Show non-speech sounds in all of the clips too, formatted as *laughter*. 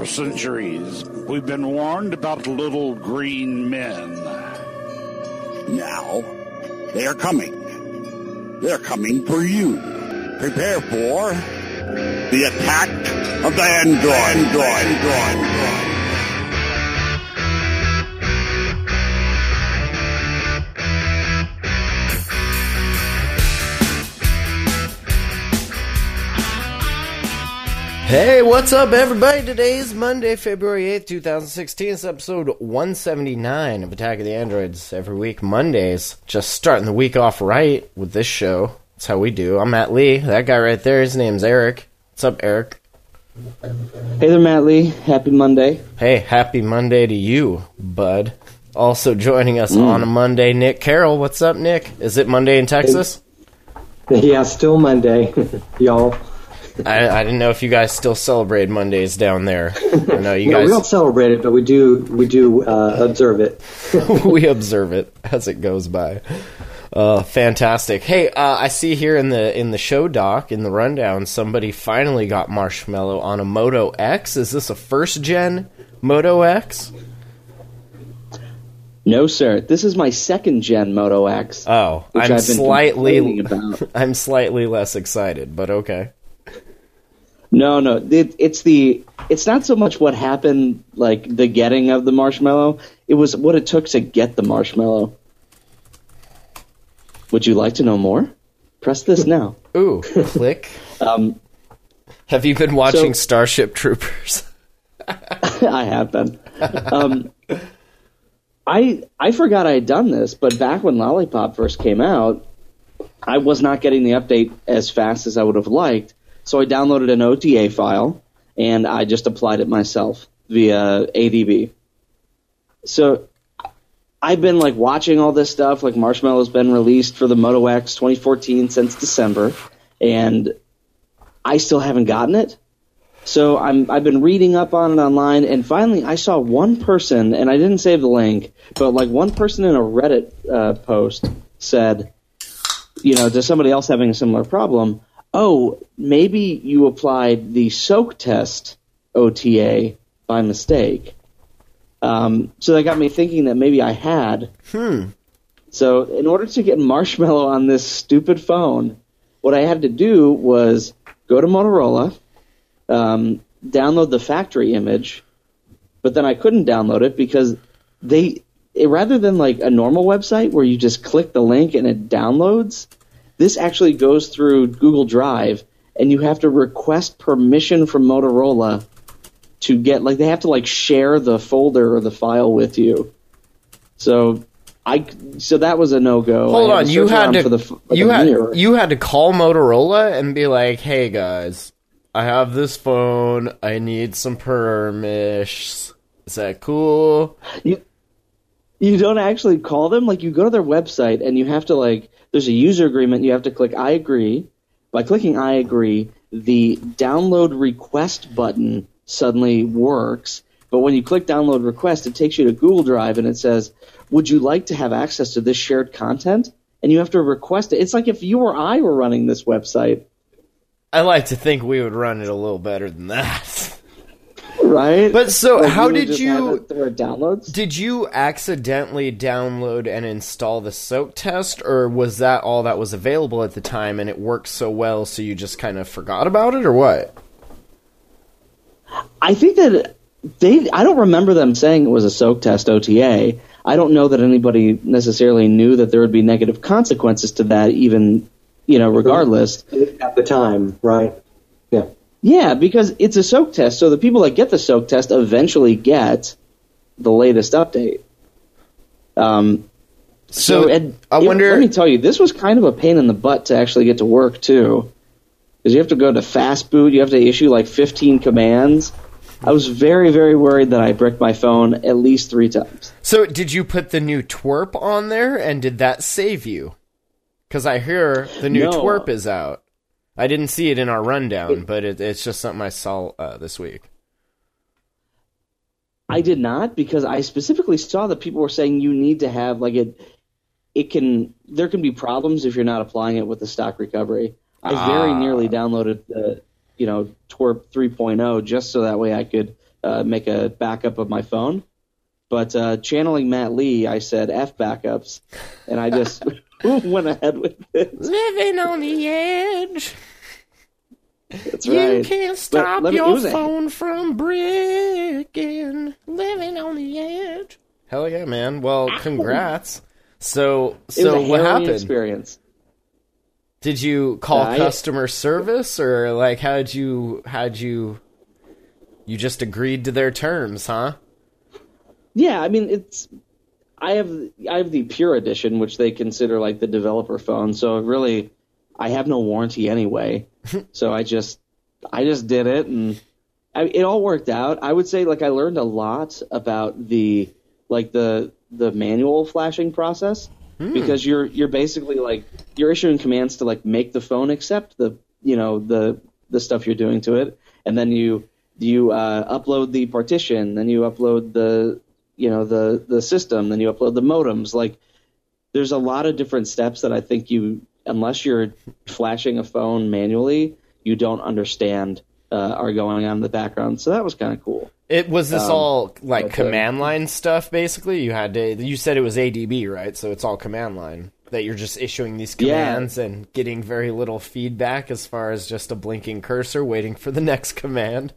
For centuries, we've been warned about little green men. Now, they are coming. They're coming for you. Prepare for the attack of the android. android, android, android. Hey, what's up, everybody? Today is Monday, February 8th, 2016. It's episode 179 of Attack of the Androids. Every week, Mondays. Just starting the week off right with this show. That's how we do. I'm Matt Lee. That guy right there, his name's Eric. What's up, Eric? Hey there, Matt Lee. Happy Monday. Hey, happy Monday to you, bud. Also joining us mm. on a Monday, Nick Carroll. What's up, Nick? Is it Monday in Texas? *laughs* Yeah, still Monday, *laughs* y'all. I, I didn't know if you guys still celebrate Mondays down there. *laughs* I know you No, we don't celebrate it, but we do we do uh, observe it. *laughs* we observe it as it goes by. Uh, fantastic. Hey, uh, I see here in the in the show doc in the rundown, somebody finally got Marshmallow on a Moto X. Is this a first gen Moto X? No, sir. This is my second gen Moto X. Oh, which I'm I've been slightly about. *laughs* I'm slightly less excited, but okay. No, no. It, it's the. It's not so much what happened, like the getting of the marshmallow. It was what it took to get the marshmallow. Would you like to know more? Press this now. Ooh, click. *laughs* Um, Have you been watching So- Starship Troopers? *laughs* I have been. Um, I I forgot I had done this, but back when Lollipop first came out, I was not getting the update as fast as I would have liked. So I downloaded an OTA file and I just applied it myself via ADB. So I've been like watching all this stuff. Like Marshmallow's been released for the Moto X 2014 since December, and I still haven't gotten it. So I'm I've been reading up on it online, and finally I saw one person, and I didn't save the link, but like one person in a Reddit uh, post said, you know, to somebody else having a similar problem, oh, maybe you applied the soak test OTA by mistake. Um, so that got me thinking that maybe I had. Hmm. So in order to get Marshmallow on this stupid phone, what I had to do was go to Motorola, um, download the factory image, but then I couldn't download it because they it, rather than like a normal website where you just click the link and it downloads, this actually goes through Google Drive and you have to request permission from Motorola to get like they have to like share the folder or the file with you. So I so that was a no go. Hold on, you had to for the, you had mirror. you had to call Motorola and be like, "Hey guys, I have this phone. I need some permish. Is that cool?" you you don't actually call them like you go to their website and you have to like there's a user agreement you have to click i agree. By clicking i agree the download request button suddenly works. But when you click download request it takes you to google drive and it says would you like to have access to this shared content? And you have to request it. It's like if you or i were running this website. I like to think we would run it a little better than that. *laughs* right But so, Like, how would did you- have it downloads Did you accidentally download and install the soak test, or was that all that was available at the time and it worked so well so you just kind of forgot about it, or what? I think that they. I don't remember them saying it was a soak test OTA. I don't know that anybody necessarily knew that there would be negative consequences to that, even you know, regardless. At the time, right? Yeah. Because it's a soak test, so the people that get the soak test eventually get the latest update. Um, So, so, Ed, I it- wonder. Let me tell you, this was kind of a pain in the butt to actually get to work too, because you have to go to fast boot. You have to issue like 15 commands. I was very, very worried that I bricked my phone at least three times. So, did you put the new TWRP on there, and did that save you? Because I hear the new No. TWRP is out. I didn't see it in our rundown, but it, it's just something I saw uh, this week. I did not because I specifically saw that people were saying you need to have like it. It can there can be problems if you're not applying it with the stock recovery. I very Ah. nearly downloaded the you know TWRP 3.0 just so that way I could uh, make a backup of my phone. But uh, channeling Matt Lee, I said F backups, and I just *laughs* *laughs* went ahead with it. Living on the edge. That's right. You can't stop let me- your was a- phone from breaking. Living on the edge. Hell yeah, man. Well, congrats. So, It so was a what happened? experience. Did you call I- customer service or like how did you how did you you just agreed to their terms, huh? Yeah, I mean it's. I have I have the pure edition, which they consider like the developer phone. So really, I have no warranty anyway. *laughs* so I just I just did it, and I, it all worked out. I would say like I learned a lot about the like the the manual flashing process because you're you're basically like you're issuing commands to like make the phone accept the you know the the stuff you're doing to it, and then you you uh, upload the partition, then you upload the you know the the system, then you upload the modems. Like there's a lot of different steps that I think you unless you're flashing a phone manually, you don't understand uh, are going on in the background. So that was kind of cool. It was this Um, all like okay. command line stuff basically? You had to you said it was ADB, right? So it's all command line that you're just issuing these Yeah. commands and getting very little feedback as far as just a blinking cursor waiting for the *laughs* next command.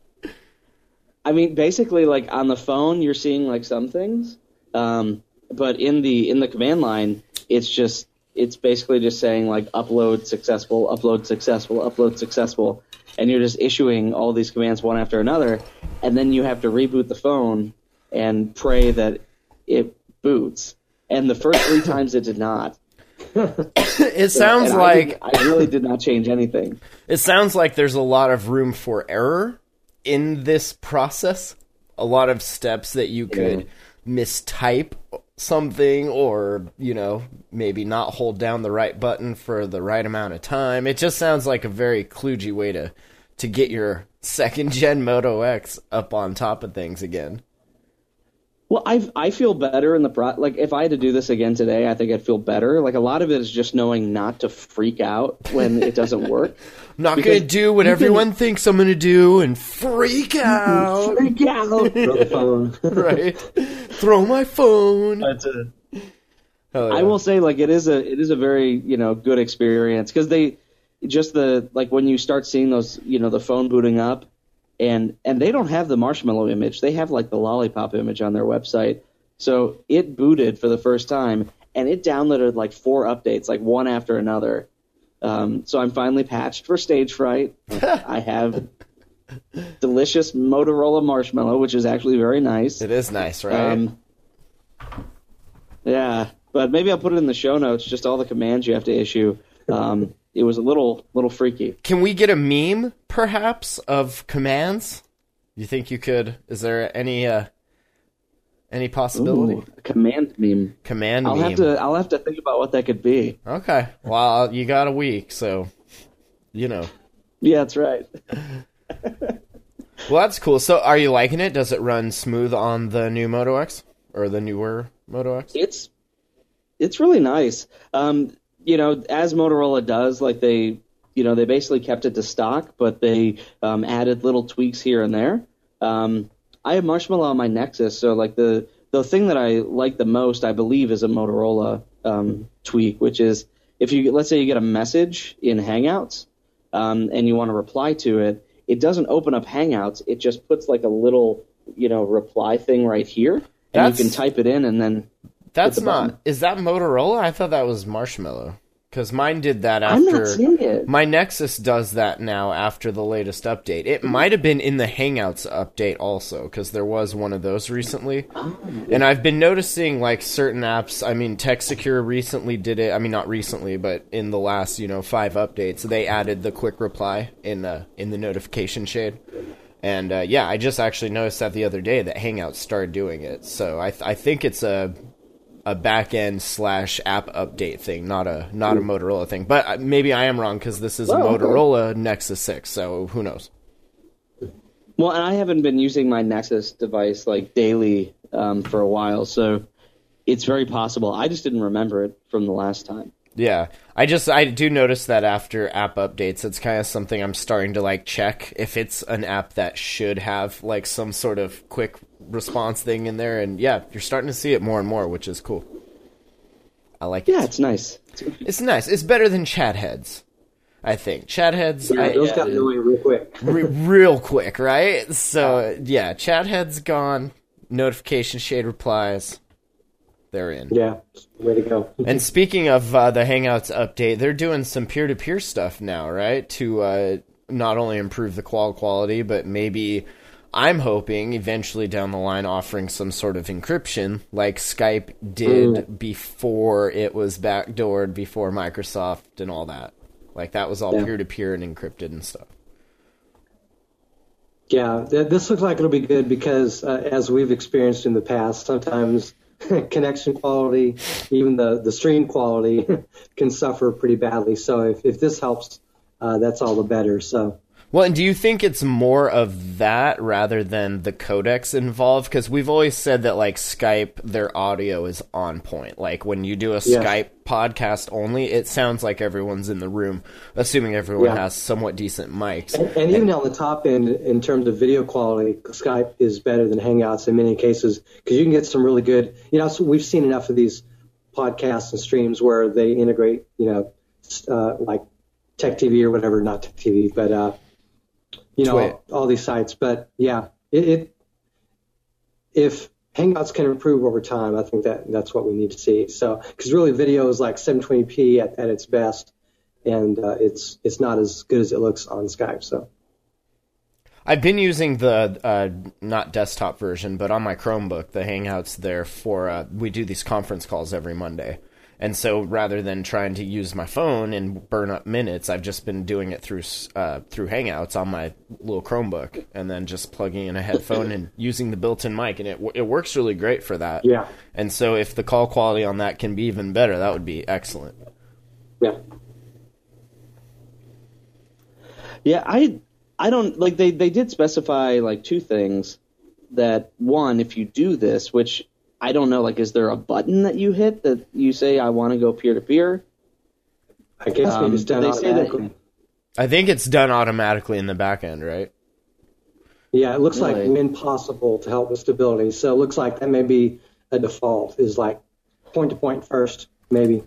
I mean, basically, like on the phone, you're seeing like some things, um, but in the in the command line, it's just it's basically just saying like upload successful, upload successful, upload successful, and you're just issuing all these commands one after another, and then you have to reboot the phone and pray that it boots. And the first three *coughs* times it did not. *laughs* It sounds And I like didn't- I really did not change anything. It sounds like there's a lot of room for error in this process. A lot of steps that you could mistype something or, you know, maybe not hold down the right button for the right amount of time. It just sounds like a very kludgy way to to get your *laughs* second gen Moto X up on top of things again. Well, I I feel better in the pro. Like if I had to do this again today, I think I'd feel better. Like a lot of it is just knowing not to freak out when it doesn't *laughs* work. I'm not going to do what you can- everyone thinks I'm going to do and freak *laughs* out, Freak out. Throw the phone. *laughs* right? Throw my phone. But, uh, Hell yeah. I will say, like it is a it is a very you know good experience because they just the like when you start seeing those you know the phone booting up and and they don't have the marshmallow image they have like the lollipop image on their website so it booted for the first time and it downloaded like four updates like one after another um, so i'm finally patched for stage fright *laughs* i have delicious motorola marshmallow which is actually very nice It is nice, right? um, yeah, but maybe I'll put it in the show notes. Just all the commands you have to issue. Um, it was a little little freaky. Can we get a meme, perhaps, of commands? You think you could? Is there any uh, any possibility? Ooh, a command meme. Command I'll meme. have to I'll have to think about what that could be. Okay. Well, you got a week, so you know. Yeah, that's right. Well, that's cool. So, are you liking it? Does it run smooth on the new Moto X or the newer Moto X? It's it's really nice. Um, you know, as Motorola does, like they you know they basically kept it to stock, but they um, added little tweaks here and there. Um, I have Marshmallow on my Nexus, so like the the thing that I like the most, I believe, is a Motorola um, tweak, which is if you let's say you get a message in Hangouts um, and you want to reply to it, it doesn't open up Hangouts. It just puts like a little you know reply thing right here, and That's- you can type it in, and then That's not. button. Is that Motorola? I thought that was Marshmallow. Because mine did that after. I'm not seeing it. My Nexus does that now after the latest update. It might have been in the Hangouts update also, because there was one of those recently. Oh. And I've been noticing like certain apps. I mean, TextSecure recently did it. I mean, not recently, but in the last you know five updates, they added the quick reply in the in the notification shade. And uh, yeah, I just actually noticed that the other day that Hangouts started doing it. So I th- I think it's a a back end slash app update thing, not a not a Motorola thing. But uh, maybe I am wrong because this is a Oh, okay. Motorola Nexus Six, so who knows? Well, and I haven't been using my Nexus device like daily um, for a while, so it's very possible. I just didn't remember it from the last time. Yeah, I just I do notice that after app updates, it's kind of something I'm starting to like check if it's an app that should have like some sort of quick response thing in there, and yeah, you're starting to see it more and more, which is cool. I like Yeah, it. Yeah, it's nice. It's nice. It's better than chat heads. I think chat heads. Yeah, I, those got annoying real quick. *laughs* re- real quick, right? So yeah, chat heads gone. Notification shade replies. They're in. Yeah, way to go. And speaking of uh, the Hangouts update, they're doing some peer-to-peer stuff now, right? To uh, not only improve the qual quality, but maybe I'm hoping eventually down the line offering some sort of encryption, like Skype did before it was backdoored, before Microsoft and all that. Like that was all peer-to-peer and encrypted and stuff. Yeah, th- this looks like it'll be good because, uh, as we've experienced in the past, sometimes *laughs* connection quality, even the, the stream quality, *laughs* can suffer pretty badly. So if, if this helps, uh, that's all the better. So Well, and do you think it's more of that rather than the codecs involved? Because we've always said that like Skype, their audio is on point. Like when you do a Yes. Skype podcast only, it sounds like everyone's in the room, assuming everyone Yeah. has somewhat decent mics. And, and even on the top end, in terms of video quality, Skype is better than Hangouts in many cases because you can get some really good. You know, so we've seen enough of these podcasts and streams where they integrate, you know, uh, like Tech TV or whatever, not Tech TV, but uh, you know, all, all these sites. But yeah, it, it if Hangouts can improve over time, I think that that's what we need to see. So because really, video is like 720p at, at its best, and uh, it's it's not as good as it looks on Skype. So. I've been using the uh, not desktop version, but on my Chromebook, the Hangouts there for uh, we do these conference calls every Monday. And so rather than trying to use my phone and burn up minutes, I've just been doing it through uh, through Hangouts on my little Chromebook, and then just plugging in a headphone and *laughs* using the built-in mic, and it it works really great for that. Yeah. And so if the call quality on that can be even better, that would be excellent. Yeah. Yeah, I I don't like they they did specify like two things that one if you do this, which I don't know like is there a button that you hit that you say I want to go peer to peer? I guess Um, maybe it's done they say that- automatically. I think it's done automatically in the back end, right? Yeah, it looks Really? like when possible to help with stability. So it looks like that may be a default is like point to point first, maybe.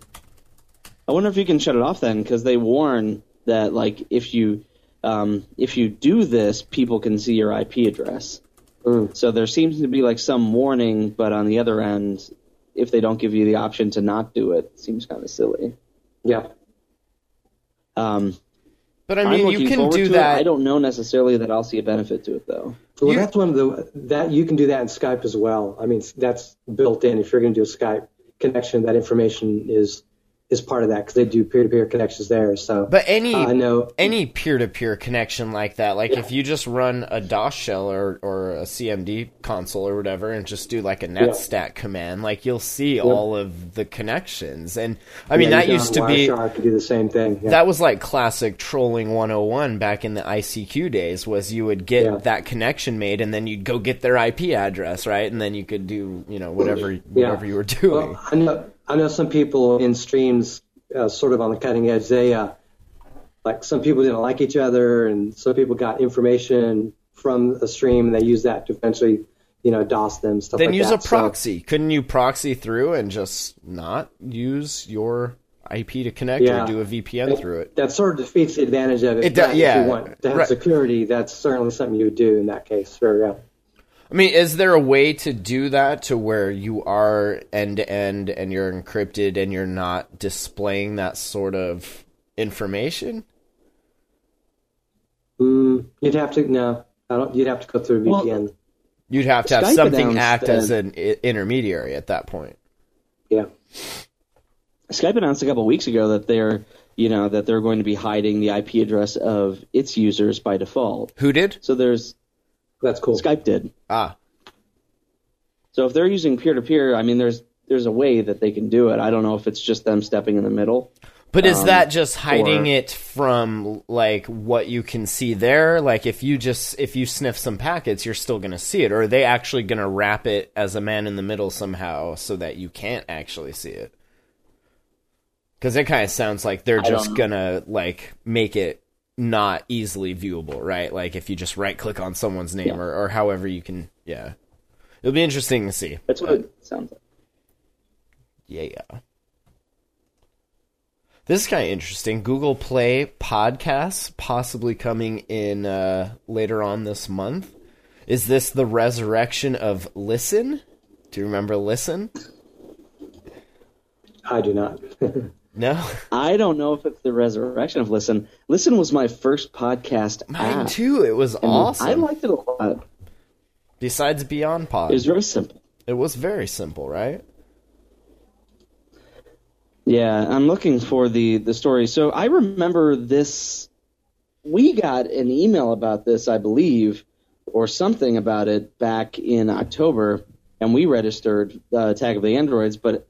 I wonder if you can shut it off then because they warn that like if you um, if you do this, people can see your IP address. Mm. So there seems to be like some warning, but on the other end, if they don't give you the option to not do it, it seems kind of silly. Yeah. Um, But I mean, you can do that. It. I don't know necessarily that I'll see a benefit to it though. Well, You- that's one of the that you can do that in Skype as well. I mean, that's built in. If you're going to do a Skype connection, that information is is part of that because they do peer to peer connections there. So, But any uh, I know any peer-to-peer connection like that, like if you just run a DOS shell or, or a CMD console or whatever, and just do like a netstat command, like you'll see all of the connections. And I mean, that used to be to do the same thing. Yeah. that was like classic trolling 101 back in the ICQ days. Was you would get Yeah. that connection made, and then you'd go get their IP address, right, and then you could do you know whatever Yeah. whatever you were *laughs* doing. Well, I know some people in streams, uh, sort of on the cutting edge. They uh, like some people didn't like each other, and some people got information from a stream, and they use that to eventually, you know, DOS them stuff then like use that. a So- proxy. Couldn't you proxy through and just not use your IP to connect Yeah. or do a VPN through it? that sort of defeats the advantage of it. It does- yeah, If you want to have right. security, that's certainly something you would do in that case. Sure, yeah. I mean, is there a way to do that to where you are end to end and you're encrypted and you're not displaying that sort of information? Mm, you'd have to no. I don't. You'd have to go through a Well, VPN. You'd have to have something announced act as an intermediary at that point. yeah. Skype announced a couple weeks ago that they're you know that they're going to be hiding the IP address of its users by default. Who did? So there's That's cool. Skype did. Ah, So if they're using peer to peer, I mean, there's there's a way that they can do it. I don't know if it's just them stepping in the middle. but is Um, that just hiding or- it from like what you can see there? Like if you just if you sniff some packets, you're still going to see it, or are they actually going to wrap it as a man in the middle somehow so that you can't actually see it? Because it kind of sounds like they're just gonna like make it not easily viewable, right? Like if you just right click on someone's name Yeah. or, or however you can, yeah. It'll be interesting to see. That's what it sounds like. Yeah yeah. This is kind of interesting. Google Play podcasts possibly coming in uh, later on this month. Is this the resurrection of Listen? Do you remember Listen? I do not. *laughs* No, I don't know if it's the resurrection of Listen. Listen was my first podcast mine app. too. It was and awesome. I liked it a lot. Besides Beyond Pod, It was very simple. it was very simple, right? Yeah, I'm looking for the the story. So I remember this. We got an email about this, I believe, or something about it back in October, and we registered uh, Attack of the Androids. But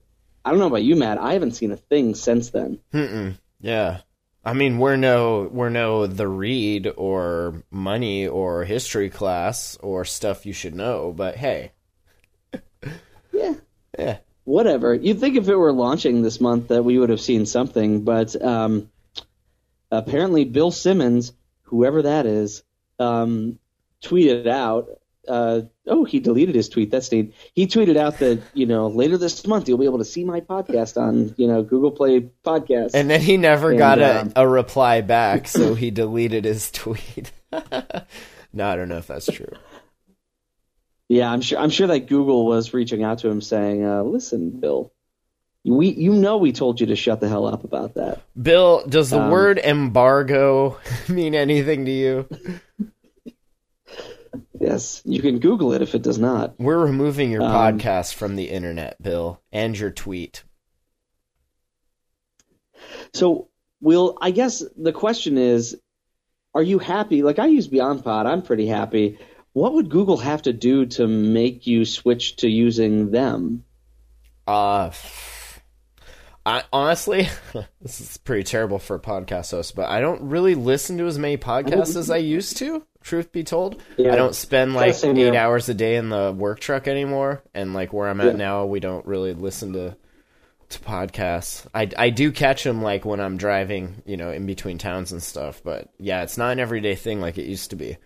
I don't know about you, Matt. I haven't seen a thing since then. Mm-mm. Yeah. I mean, we're no we're no the read or money or history class or stuff you should know, but hey, *laughs* Yeah, yeah. whatever. You'd think if it were launching this month that we would have seen something, but um, apparently Bill Simmons, whoever that is, um, tweeted out. Uh, oh, he deleted his tweet. That's neat. He tweeted out that you know later this month you'll be able to see my podcast on you know Google Play Podcast. And then he never And, got um, a, a reply back, so he *laughs* deleted his tweet. *laughs* no, I don't know if that's true. yeah, I'm sure. I'm sure that Google was reaching out to him saying, uh, "Listen, Bill, we you know we told you to shut the hell up about that." Bill, does the Um, word embargo *laughs* mean anything to you? Yes, you can Google it if it does not. We're removing your Um, podcast from the internet, Bill, and your tweet. So, Will, I guess the question is, are you happy? Like I use BeyondPod, I'm pretty happy. What would Google have to do to make you switch to using them? Uh, I honestly, *laughs* this is pretty terrible for a podcast host, but I don't really listen to as many podcasts as I used to. Truth be told, Yeah. I don't spend like eight hours a day in the work truck anymore, and like where I'm at Yeah. now, we don't really listen to to podcasts. I I do catch them like when I'm driving, you know, in between towns and stuff. But yeah, it's not an everyday thing like it used to be.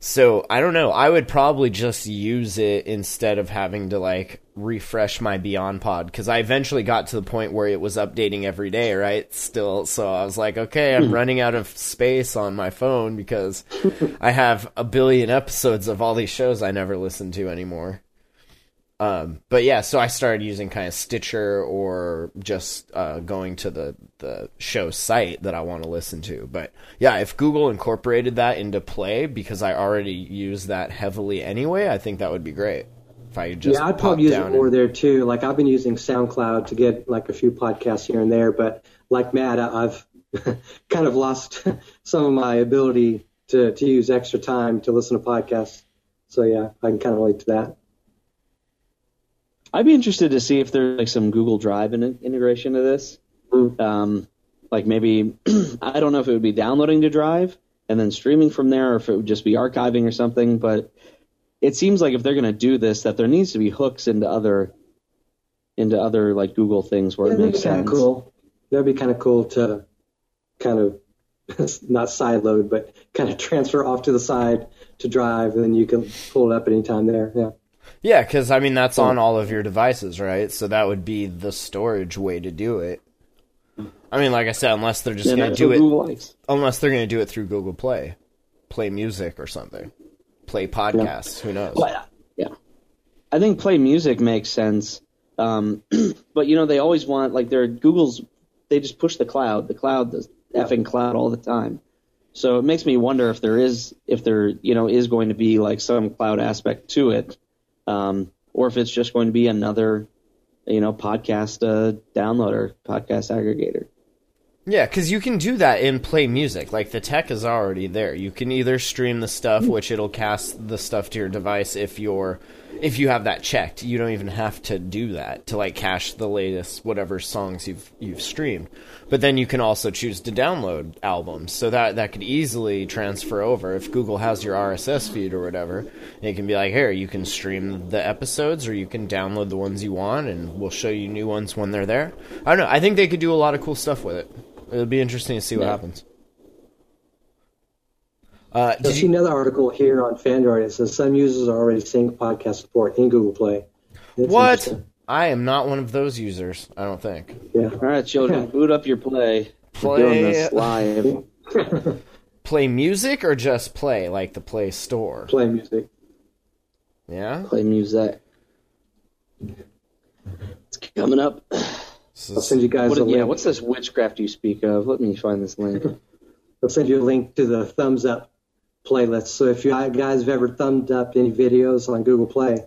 So I don't know. I would probably just use it instead of having to like refresh my Beyond Pod because I eventually got to the point where it was updating every day, right? Still, so I was like, okay, I'm running out of space on my phone because *laughs* I have a billion episodes of all these shows I never listen to anymore. Um, but yeah, so I started using kind of Stitcher or just uh, going to the the show site that I want to listen to. But yeah, if Google incorporated that into Play because I already use that heavily anyway, I think that would be great. If I just yeah, I'd probably use it down more and- there too. Like I've been using SoundCloud to get like a few podcasts here and there, but like Matt, I- I've *laughs* kind of lost *laughs* some of my ability to, to use extra time to listen to podcasts. So yeah, I can kind of relate to that. I'd be interested to see if there's like some Google Drive in- integration to this. Um, like maybe *clears throat* I don't know if it would be downloading to Drive and then streaming from there, or if it would just be archiving or something. But it seems like if they're going to do this, that there needs to be hooks into other into other like Google things where it makes sense. cool. That'd be kind of cool to kind of *laughs* not sideload, but kind of transfer off to the side to drive, and then you can pull it up anytime there. Yeah. Yeah, because I mean that's on all of your devices, right? So that would be the storage way to do it. I mean, like I said, unless they're just And going to do it, unless they're going to do it through Google Play, play music or something, play podcasts. Who knows? Yeah, I think play music makes sense. Um, *clears throat* but you know, they always want like they're Google's. They just push the cloud, the cloud, the effing cloud all the time. So it makes me wonder if there is, if there, you know, is going to be like some cloud aspect to it, um, or if it's just going to be another, you know, podcast uh, downloader, podcast aggregator. Yeah, because you can do that in Play Music. Like the tech is already there. You can either stream the stuff, mm. which it'll cast the stuff to your device if you're if you have that checked, you don't even have to do that to like cache the latest whatever songs you've you've streamed. But then you can also choose to download albums, so that that could easily transfer over if Google has your RSS feed or whatever. It can be like, here, you can stream the episodes, or you can download the ones you want, and we'll show you new ones when they're there. I don't know. I think they could do a lot of cool stuff with it. It'll be interesting to see what Yeah. happens. Uh, I did see another article here on Phandroid. It says some users are already seeing podcast support in Google Play. It's what? I am not one of those users. I don't think. Yeah. All right, children, *laughs* boot up your play. We're Play- doing this live. *laughs* Play music or just play, like the Play Store? Play music. Yeah. Play music. It's coming up. This I'll send you guys What, a yeah, what's this witchcraft you speak of? Let me find this link. *laughs* I'll send you a link to the thumbs up playlist. So if you guys have ever thumbed up any videos on Google Play,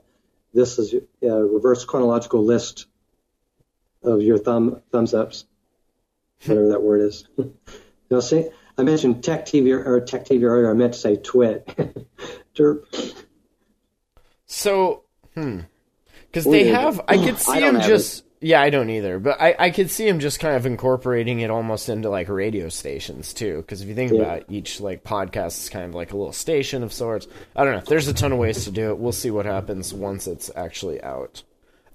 this is a reverse chronological list of your thumb thumbs ups, *laughs* whatever that word is. *laughs* Now, see, I mentioned Tech TV or Tech TV earlier. I meant to say Twit. Derp. So, hmm. Because they have, I could see them don't him have just. Yeah, I don't either. But I, I could see him just kind of incorporating it almost into like radio stations too. Because if you think Yeah. about it, each like podcast is kind of like a little station of sorts. I don't know. There's a ton of ways to do it. We'll see what happens once it's actually out.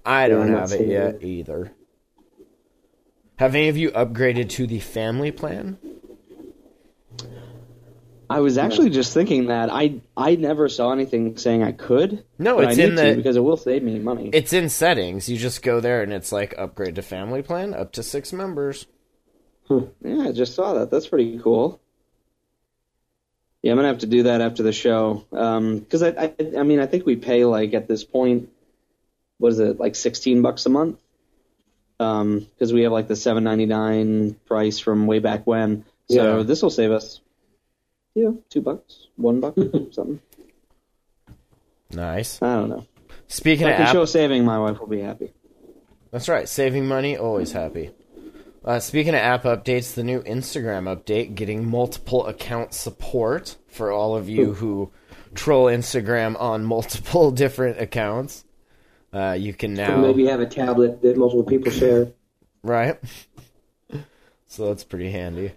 I don't I'm have it yet it. either. Have any of you upgraded to the family plan? I was actually just thinking that I I never saw anything saying I could. No, it's I in the- because it will save me money. It's in settings. You just go there and it's like upgrade to family plan up to six members. yeah, I just saw that. That's pretty cool. Yeah, I'm gonna have to do that after the show. Um 'cause I, I I mean I think we pay like at this point, what is it like 16 bucks a month? Um, because we have like the 7.99 price from way back when. So Yeah. this will save us, know, two bucks, one buck, *laughs* something. Nice. I don't know. Speaking If I of show saving, my wife will be happy. that's right. Saving money, always happy. Uh, speaking of app updates, the new Instagram update getting multiple account support for all of you who troll Instagram on *laughs* multiple different accounts. Uh, you can now Maybe have a tablet that multiple people share. right. *laughs* so that's pretty handy.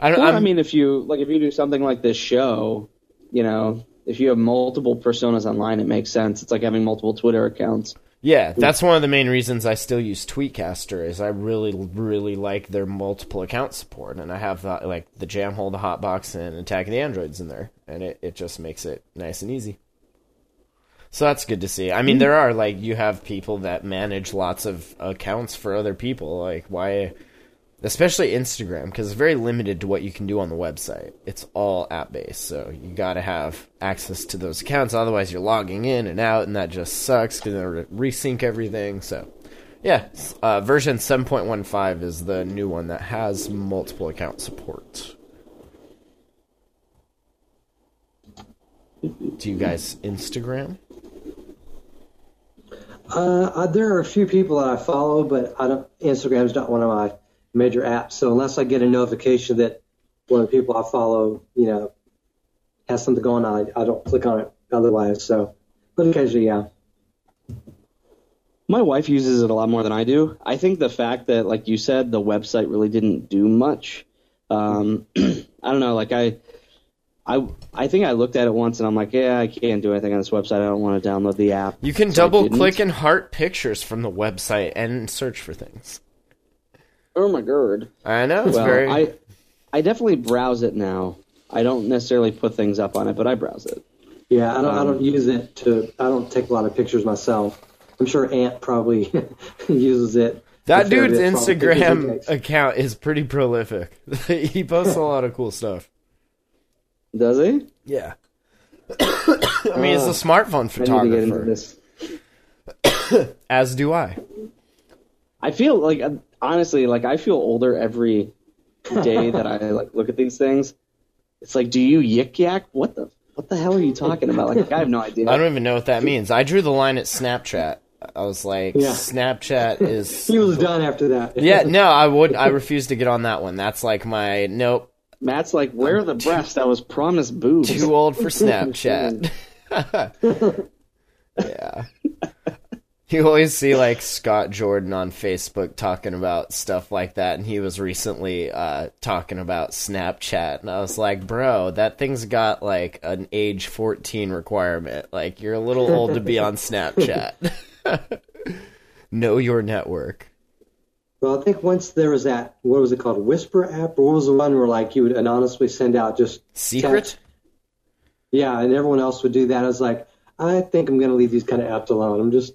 I don't. Well, I'm, I mean, if you like, if you do something like this show, you know, if you have multiple personas online, it makes sense. It's like having multiple Twitter accounts. Yeah, that's one of the main reasons I still use Tweetcaster is I really, really like their multiple account support, and I have the, like the Jamhole, the Hotbox, and Attack of the Androids in there, and it, it just makes it nice and easy. So that's good to see. I mean, hmm. there are like you have people that manage lots of accounts for other people. Like why, especially Instagram, because it's very limited to what you can do on the website. It's all app based, so you got to have access to those accounts. Otherwise, you're logging in and out, and that just sucks because they resync everything. So, yeah, uh, version 7.15 is the new one that has multiple account support. Do you guys Instagram? Uh, uh, there are a few people that I follow, but I don't. Instagram's not one of my major apps. So unless I get a notification that one of the people I follow, you know, has something going on, I, I don't click on it otherwise. So, but occasionally, yeah. My wife uses it a lot more than I do. I think the fact that, like you said, the website really didn't do much. Um, *clears throat* I don't know. Like I, I, I think I looked at it once and I'm like, yeah, I can't do anything on this website. I don't want to download the app. You can So double click and heart pictures from the website and search for things. Oh my god. I know it's Well, very. I, I definitely browse it now. I don't necessarily put things up on it, but I browse it. Yeah, I don't. I Um, don't use it to. I don't take a lot of pictures myself. I'm sure Ant probably *laughs* uses it. that dude's bit for all the pictures he Instagram account is pretty prolific. *laughs* he posts a lot of cool stuff. Does he? Yeah. *coughs* I mean, he's a smartphone I need to get into photographer, this. *coughs* as do I. I feel like uh, honestly, like I feel older every day that I *laughs* like look at these things. It's like, do you yik yak? What the what the hell are you talking about? Like, I have no idea. I don't even know what that means. I drew the line at Snapchat. I was like, Yeah. Snapchat *laughs* is. He was done after that. yeah, no, I would. I refuse to get on that one. That's like my nope. Matt's like, where are the breasts? I was promised boobs. Too old for *laughs* Snapchat. Yeah. *laughs* You always see like Scott Jordan on Facebook talking about stuff like that, and he was recently uh, talking about Snapchat, and I was like, "Bro, that thing's got like an age fourteen requirement. Like, you're a little old to be on *laughs* Snapchat. *laughs* know your network." Well, I think once there was that, what was it called, Whisper app, or what was the one where like you would anonymously send out just Secret? text? Yeah, and everyone else would do that. I was like, I think I'm going to leave these kind of apps alone. I'm just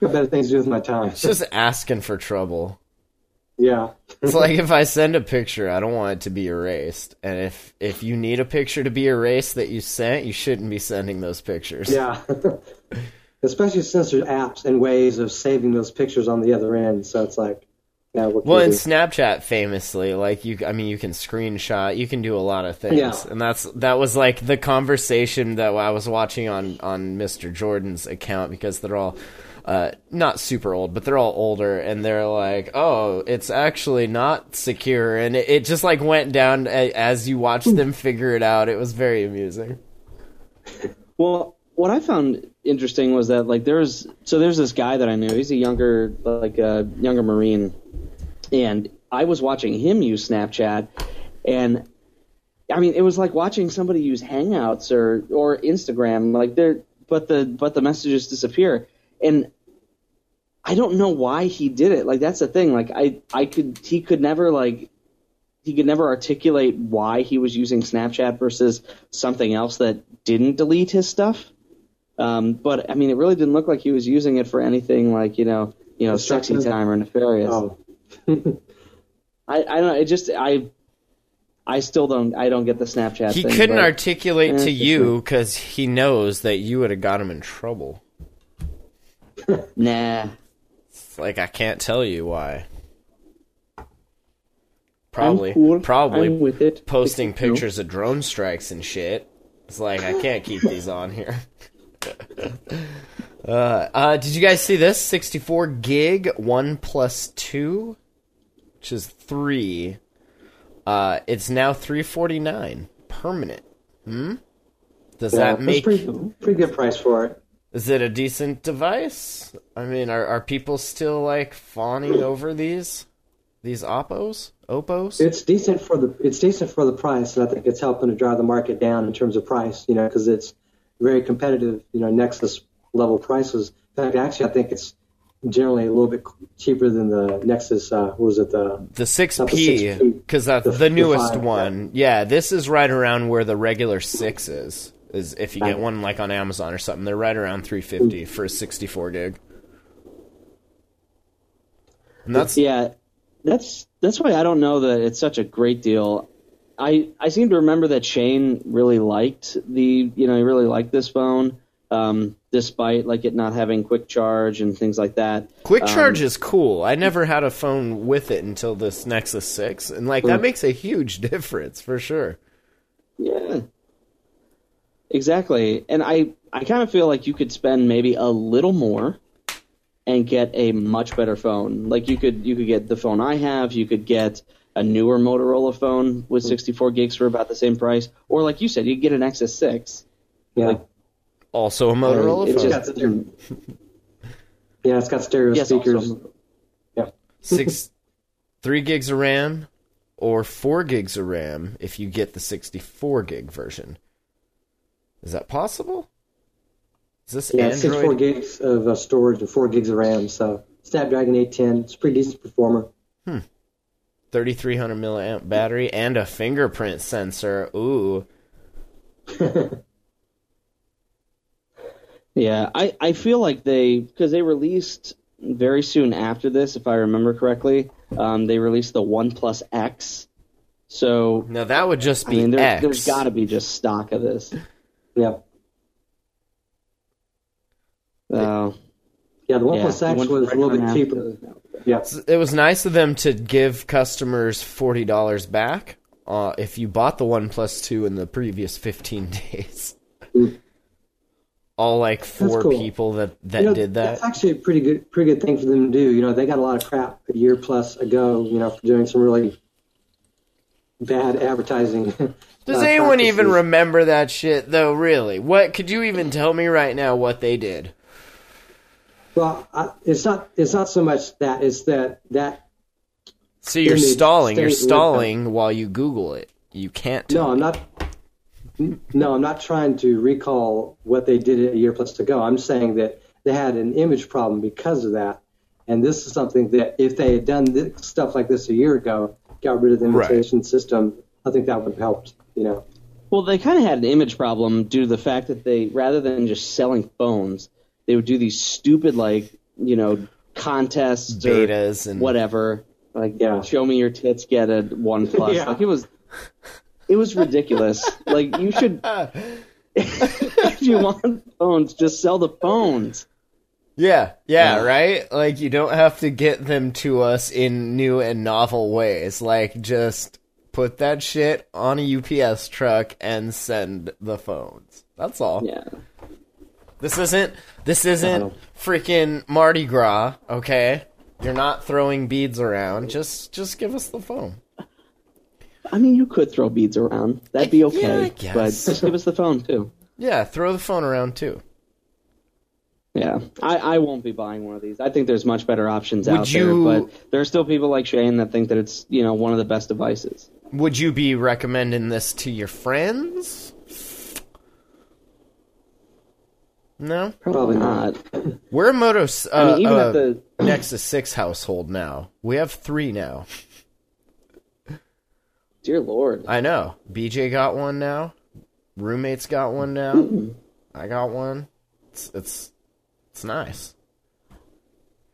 got better things to do with my time. It's just asking for trouble. yeah, It's *laughs* like if I send a picture, I don't want it to be erased. And if if you need a picture to be erased that you sent, you shouldn't be sending those pictures. yeah. *laughs* Especially since there's apps and ways of saving those pictures on the other end. So it's like, yeah, Well, in? Snapchat, famously, like you, I mean, you can screenshot, you can do a lot of things, Yeah. and that's that was like the conversation that I was watching on on Mr. Jordan's account because they're all. Uh, not super old, but they're all older, and they're like, "Oh, it's actually not secure," and it, it just like went down a, as you watched them figure it out. It was very amusing. Well, what I found interesting was that like there's so there's this guy that I knew. He's a younger like a younger Marine, and I was watching him use Snapchat, and I mean it was like watching somebody use Hangouts or or Instagram. Like they're but the but the messages disappear, and I don't know why he did it. Like that's the thing. Like I I could he could never like he could never articulate why he was using Snapchat versus something else that didn't delete his stuff. Um, but I mean, it really didn't look like he was using it for anything like you know, you know, sexy Destructive? time or nefarious. Oh, *laughs* I, I don't. It just I, I still don't. I don't get the Snapchat. He thing, couldn't but- articulate Eh, to you *laughs* because he knows that you would have got him in trouble. Nah. Like I can't tell you why. Probably, cool. probably I'm with it. posting It's cool. pictures of drone strikes and shit. It's like I can't keep these *laughs* on here. *laughs* uh, uh, did you guys see this? 64 gig, one plus two, which is three. Uh, it's now 349 permanent. Hmm. Does yeah, that that's make pretty, pretty good price for it. Is it a decent device? I mean, are are people still like fawning over these these Oppos? Oppos? It's decent for the it's decent for the price, and I think it's helping to drive the market down in terms of price. You know, because it's very competitive. You know, Nexus level prices. In fact, actually, I think it's generally a little bit cheaper than the Nexus. Uh, what was it? The the six P? Because that's the- the, the newest five, one. Yeah, this is right around where the regular six is. Is if you get one like on Amazon or something, they're right around three fifty for a sixty four gig. And that's Yeah, that's that's why I don't know that it's such a great deal. I I seem to remember that Shane really liked the you know he really liked this phone, um, despite like it not having quick charge and things like that. Quick Um, charge is cool. I never had a phone with it until this Nexus 6, and like that makes a huge *laughs* difference for sure. Yeah. Exactly. And I, I kind of feel like you could spend maybe a little more and get a much better phone. Like you could you could get the phone I have, you could get a newer Motorola phone with mm-hmm. 64 gigs for about the same price, or like you said, you could get an Nexus 6. yeah, Like, Also a Motorola it phone. just didn't- *laughs* yeah, it's got stereo yes, speakers. also- *laughs* Six, three gigs of RAM, or four gigs of RAM if you get the 64 gig version. Is that possible? Is this Yeah, it's six four gigs of uh, storage and four gigs of RAM. So Snapdragon 810, it's a pretty decent performer. Hmm. 3300 milliamp battery and a fingerprint sensor. Ooh, *laughs* Yeah, I, I feel like they because they released very soon after this, if I remember correctly, um, they released the OnePlus X. So now that would just be I mean, there, X. there's got to be just stock of this. Yeah, Uh, yeah, the yeah, OnePlus it X went was a little bit around cheaper. Yeah, it was nice of them to give customers forty dollars back uh, if you bought the One Plus Two in the previous fifteen *laughs* days. Mm. All like four cool. people that that You know, did that. That's actually a pretty good, pretty good thing for them to do. You know, they got a lot of crap a year plus ago. You know, for doing some really bad advertising. *laughs* Does anyone even remember that shit though? Really? What could you even tell me right now what they did? Well, I, it's not. It's not so much that. It's that that. So you're stalling. You're stays with stalling while you Google it. You can't. No, I'm not. No, I'm not trying to recall what they did a year plus ago. I'm saying that they had an image problem because of that, and this is something that if they had done this, stuff like this a year ago, got rid of the Right. invitation system, I think that would have helped. You know. Well, they kind of had an image problem due to the fact that they, rather than just selling phones, they would do these stupid, like, you know, contests or Betas and whatever. Like, Yeah. show me your tits, get a one plus. Yeah. Like, it was, it was ridiculous. *laughs* like, you should, *laughs* if you want phones, just sell the phones. Yeah, yeah, Yeah. right? Like you don't have to get them to us in new and novel ways. Like just put that shit on a UPS truck and send the phones. That's all. Yeah. This isn't this isn't Uh-huh. freaking Mardi Gras, okay? You're not throwing beads around. Just just give us the phone. I mean, you could throw beads around. That'd be okay. Yeah, but just give us the phone, too. Yeah, throw the phone around too. Yeah, I, I won't be buying one of these. I think there's much better options Would out you- there, but there are still people like Shane that think that it's you know one of the best devices. Would you be recommending this to your friends? No? Probably not. We're a Moto uh, I mean, even uh, at the Nexus 6 household now. We have three now. dear lord, I know. BJ got one now. Roommates got one now. Hmm. I got one. It's it's it's nice.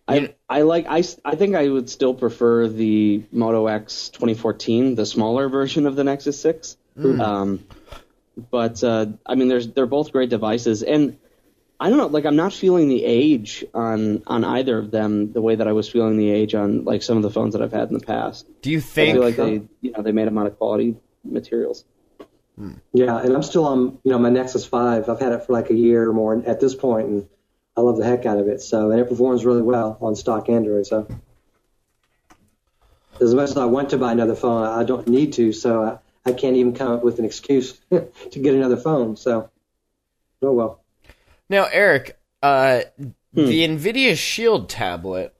I I like I, s- I think I would still prefer the Moto X 2014, the smaller *laughs* version of the Nexus 6. Um, but uh, I mean, there's they're both great devices, and I don't know, like I'm not feeling the age on on either of them the way that I was feeling the age on like some of the phones that I've had in the past. Do you I think feel like they you know they made them out of quality materials. Yeah, and I'm still on, you know, my Nexus 5. I've had it for like a year or more at this point, and I love the heck out of it. So, and it performs really well on stock Android. So, as much as I want to buy another phone, I don't need to. So, I, I can't even come up with an excuse *laughs* to get another phone. So, oh well. Now, Eric, uh, Hmm. the Nvidia Shield tablet,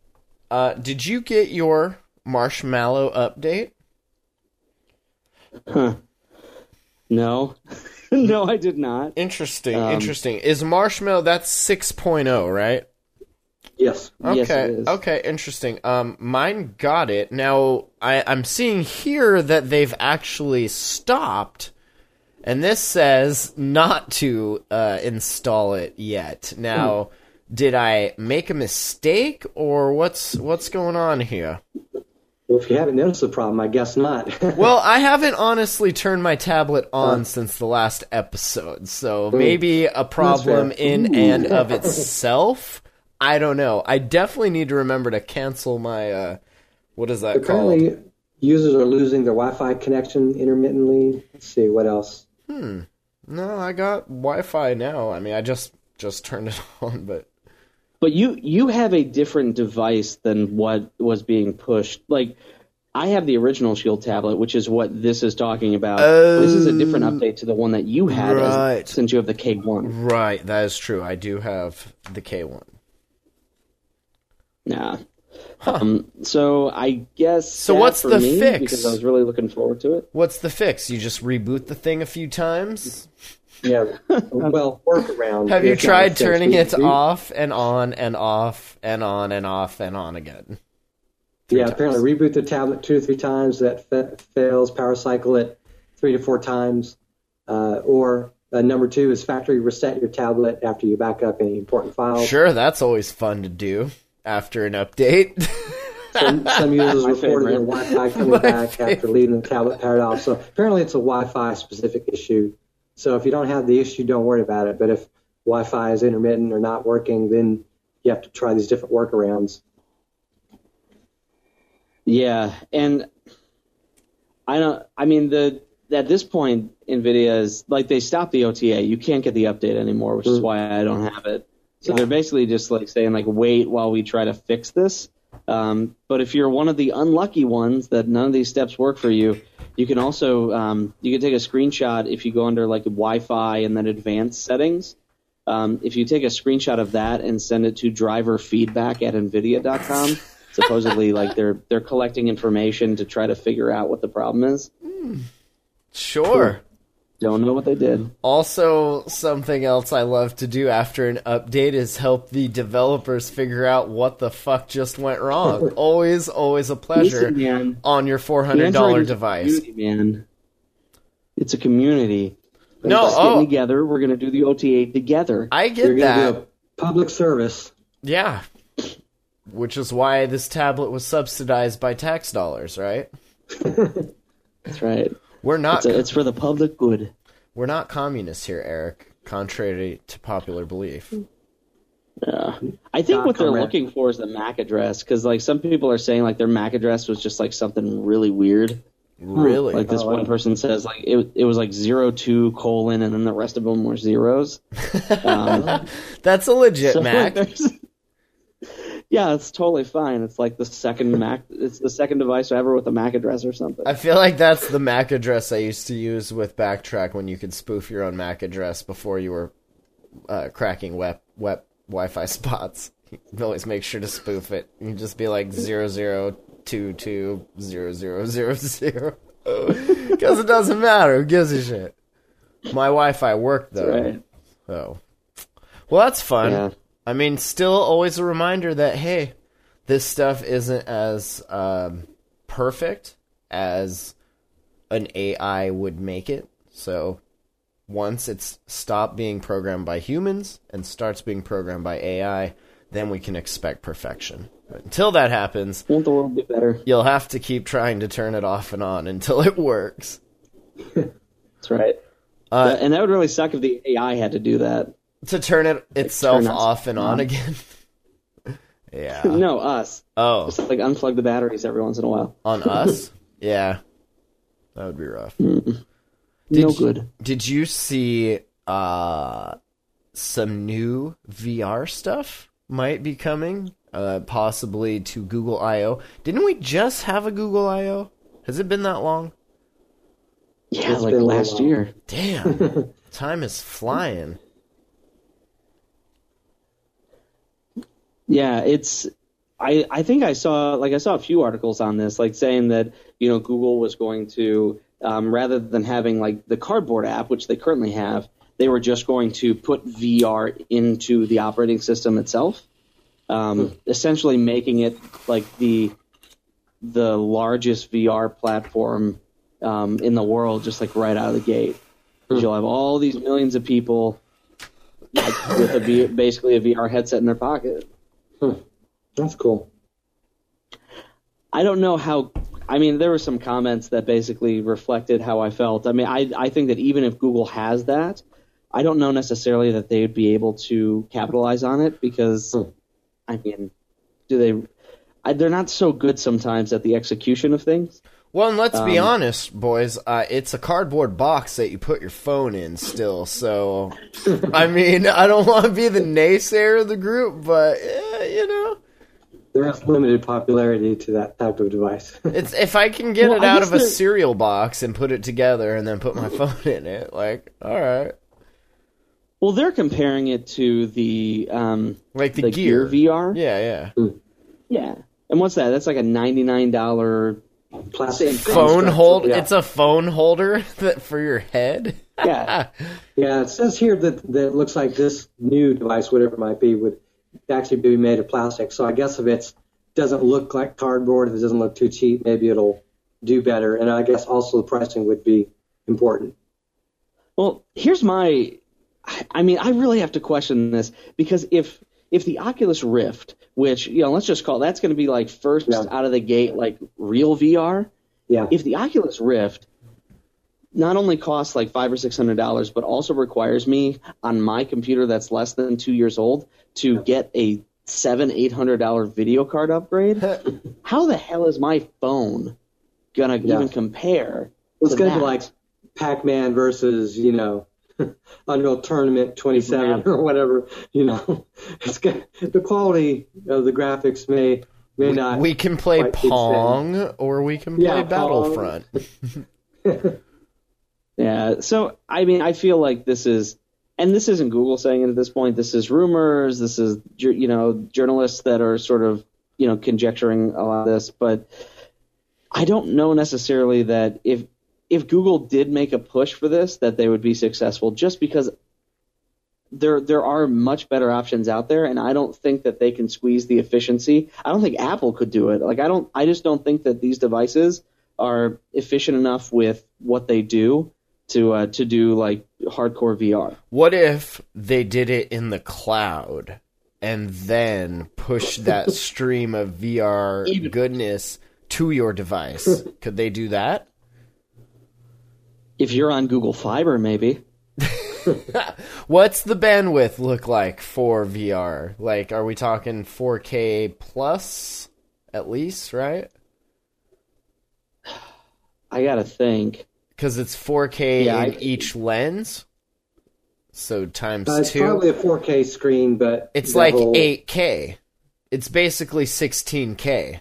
uh, did you get your Marshmallow update? No, *laughs* no, I did not. Interesting, Um, interesting. Is Marshmallow that's 6.0, right? Yes. Okay. Yes, it is. Okay. Interesting. Um, mine got it. Now I, I'm seeing here that they've actually stopped, and this says not to uh, install it yet. Now, did I make a mistake, or what's what's going on here? Well, if you haven't noticed the problem, I guess not. *laughs* Well, I haven't honestly turned my tablet on since the last episode, so maybe a problem in and of itself. I don't know. I definitely need to remember to cancel my uh what is that called? Apparently, users are losing their Wi-Fi connection intermittently. Let's see what else. Hmm. No, I got Wi-Fi now. I mean, I just just turned it *laughs* on, but But you you have a different device than what was being pushed. Like I have the original Shield tablet, which is what this is talking about. this is a different update to the one that you had, as- since you have the K1. right, that is true. I do have the K1. Yeah. Um, so I guess. So what's the fix? Because I was really looking forward to it. What's the fix? You just reboot the thing a few times? Yeah. *laughs* well, workaround. Have you tried turning it we- off and on and off and on and off and on again? Yeah, times. apparently reboot the tablet two or three times. That fa- fails. Power cycle it three to four times. Uh, or uh, number two is factory reset your tablet after you back up any important files. Sure, that's always fun to do after an update. *laughs* Some, some *laughs* users My reported their. Wi-Fi coming back after leaving the tablet powered off. So apparently it's a Wi-Fi specific issue. So if you don't have the issue, don't worry about it. But if Wi-Fi is intermittent or not working, then you have to try these different workarounds. Yeah, and I don't. I mean, the at this point, Nvidia is like they stopped the OTA. You can't get the update anymore, which is mm. why I don't have it. So they're basically just like saying like, wait while we try to fix this. Um, but if you're one of the unlucky ones that none of these steps work for you, you can also um, you can take a screenshot if you go under like Wi-Fi and then advanced settings, Um, if you take a screenshot of that and send it to driver feedback at nvidia.com, *laughs* supposedly like they're they're collecting information to try to figure out what the problem is. Sure. Don't know what they did. Also, something else I love to do after an update is help the developers figure out what the fuck just went wrong. *laughs* always, always a pleasure Listen, man. on your four hundred dollar device. man. It's a community. No, oh. get together. We're gonna do the OTA together. I You're get going to that. do a public service. Yeah. Which is why this tablet was subsidized by tax dollars, right? *laughs* That's right. We're not It's, a, it's for the public good. we're not communists here, Eric, contrary to popular belief. Yeah. I think Dot what they're com, looking for is the MAC address because like some people are saying like their MAC address was just like something really weird. Really? Like this Oh, one person says like it it was like zero two colon and then the rest of them were zeros. *laughs* Um, That's a legit so, Mac. like, there's- yeah, it's totally fine. It's like the second Mac. It's the second device ever with a MAC address or something. I feel like that's the MAC address I used to use with Backtrack when you could spoof your own MAC address before you were uh, cracking WEP WEP Wi-Fi *laughs* spots. You always make sure to spoof it. You just be like zero zero two two zero zero zero zero *laughs* because it doesn't matter. Who gives a shit? My Wi-Fi worked though. right. Oh, well, that's fun. Yeah. I mean, still always a reminder that hey, this stuff isn't as um, perfect as an AI would make it. So once it's stopped being programmed by humans and starts being programmed by AI, then we can expect perfection. But until that happens, Won't the world be better? you'll have to keep trying to turn it off and on *laughs* until it works. *laughs* That's right. Uh, and that would really suck if the AI had to do that. To turn it itself turn off and on on. again. *laughs* yeah. *laughs* no, us. Oh, Just like unplug the batteries every once in a while. on *laughs* us? yeah. That would be rough. no you- good. Did you see uh some new VR stuff might be coming? Uh possibly to Google I/O. Didn't we just have a Google I/O? Has it been that long? Yeah, It's like been last while. year. Damn. Time is flying. Yeah, it's. I I think I saw like I saw a few articles on this, like saying that you know Google was going to um, rather than having like the Cardboard app, which they currently have, they were just going to put VR into the operating system itself, um, essentially making it like the the largest VR platform um, in the world, just like right out of the gate. 'Cause You'll have all these millions of people like, with a v- basically a VR headset in their pocket. That's cool. I don't know how. I mean, there were some comments that basically reflected how I felt. I mean, I I think that even if Google has that, I don't know necessarily that they would be able to capitalize on it because, Hmm. I mean, do they? I, they're not so good sometimes at the execution of things. Well, and let's be Um, honest, boys. Uh, it's a cardboard box that you put your phone in still. So, *laughs* I mean, I don't want to be the naysayer of the group, but eh, you know, There is limited popularity to that type of device. *laughs* it's if I can get Well, it I out of a cereal box and put it together and then put my phone in it, like, all right, Well, they're comparing it to the um, like the, the gear. Gear VR. Yeah, yeah. Yeah. And what's that? That's like a ninety nine dollar. Plastic Phone hold. Yeah. It's a phone holder *laughs* that for your head. Yeah. Yeah, it says here that that it looks like this new device, whatever it might be, would actually be made of plastic. So I guess if it doesn't look like cardboard, if it doesn't look too cheap, maybe it'll do better. And I guess also the pricing would be important. Well, here's my. I- I mean, I really have to question this because if if the Oculus Rift, which you know, let's just call that's going to be like first Yeah. out of the gate, like real VR. Yeah. If the Oculus Rift not only costs like five or six hundred dollars, but also requires me on my computer that's less than two years old to get a seven eight hundred dollar video card upgrade, *laughs* how the hell is my phone gonna Yeah. even compare? It's to that? be like Pac-Man versus, you know, *laughs* Unreal Tournament 27 or whatever. You know, *laughs* it's good. the quality of the graphics may may not. We can play quite be the same. Pong or we can play Yeah, Battlefront. *laughs* Yeah. So I mean, I feel like this is and this isn't Google saying it at this point. This is rumors. This is you know journalists that are sort of you know conjecturing a lot of this, but I don't know necessarily that if if Google did make a push for this, that they would be successful. Just because there there are much better options out there, and I don't think that they can squeeze the efficiency. I don't think Apple could do it. Like I don't. I just don't think that these devices are efficient enough with what they do to uh, to do like hardcore VR. What if they did it in the cloud and then push that *laughs* stream of VR goodness to your device? Could they do that? If you're on Google Fiber, maybe. *laughs* What's the bandwidth look like for VR? Like, are we talking 4K plus at least, right? I gotta think. Because it's 4K Yeah, in I- each lens. So times Uh, it's two. probably a 4K screen, but It's like whole- 8K. It's basically 16K.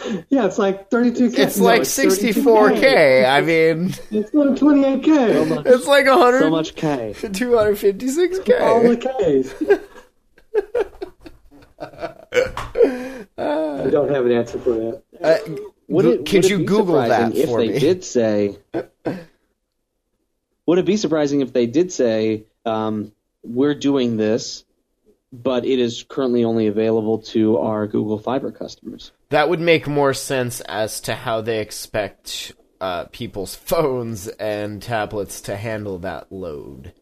*laughs* Yeah, it's like 32K. It's No, like it's 64K. I mean, It's like 28K. *laughs* it's like 100, So much K. *laughs* 256K. All the Ks. I don't have an answer for that. Uh, Would it, could would you Google that if they me? did say? would it be surprising if they did say um, we're doing this, but it is currently only available to our Google Fiber customers? That would make more sense as to how they expect uh, people's *laughs* phones and tablets to handle that load.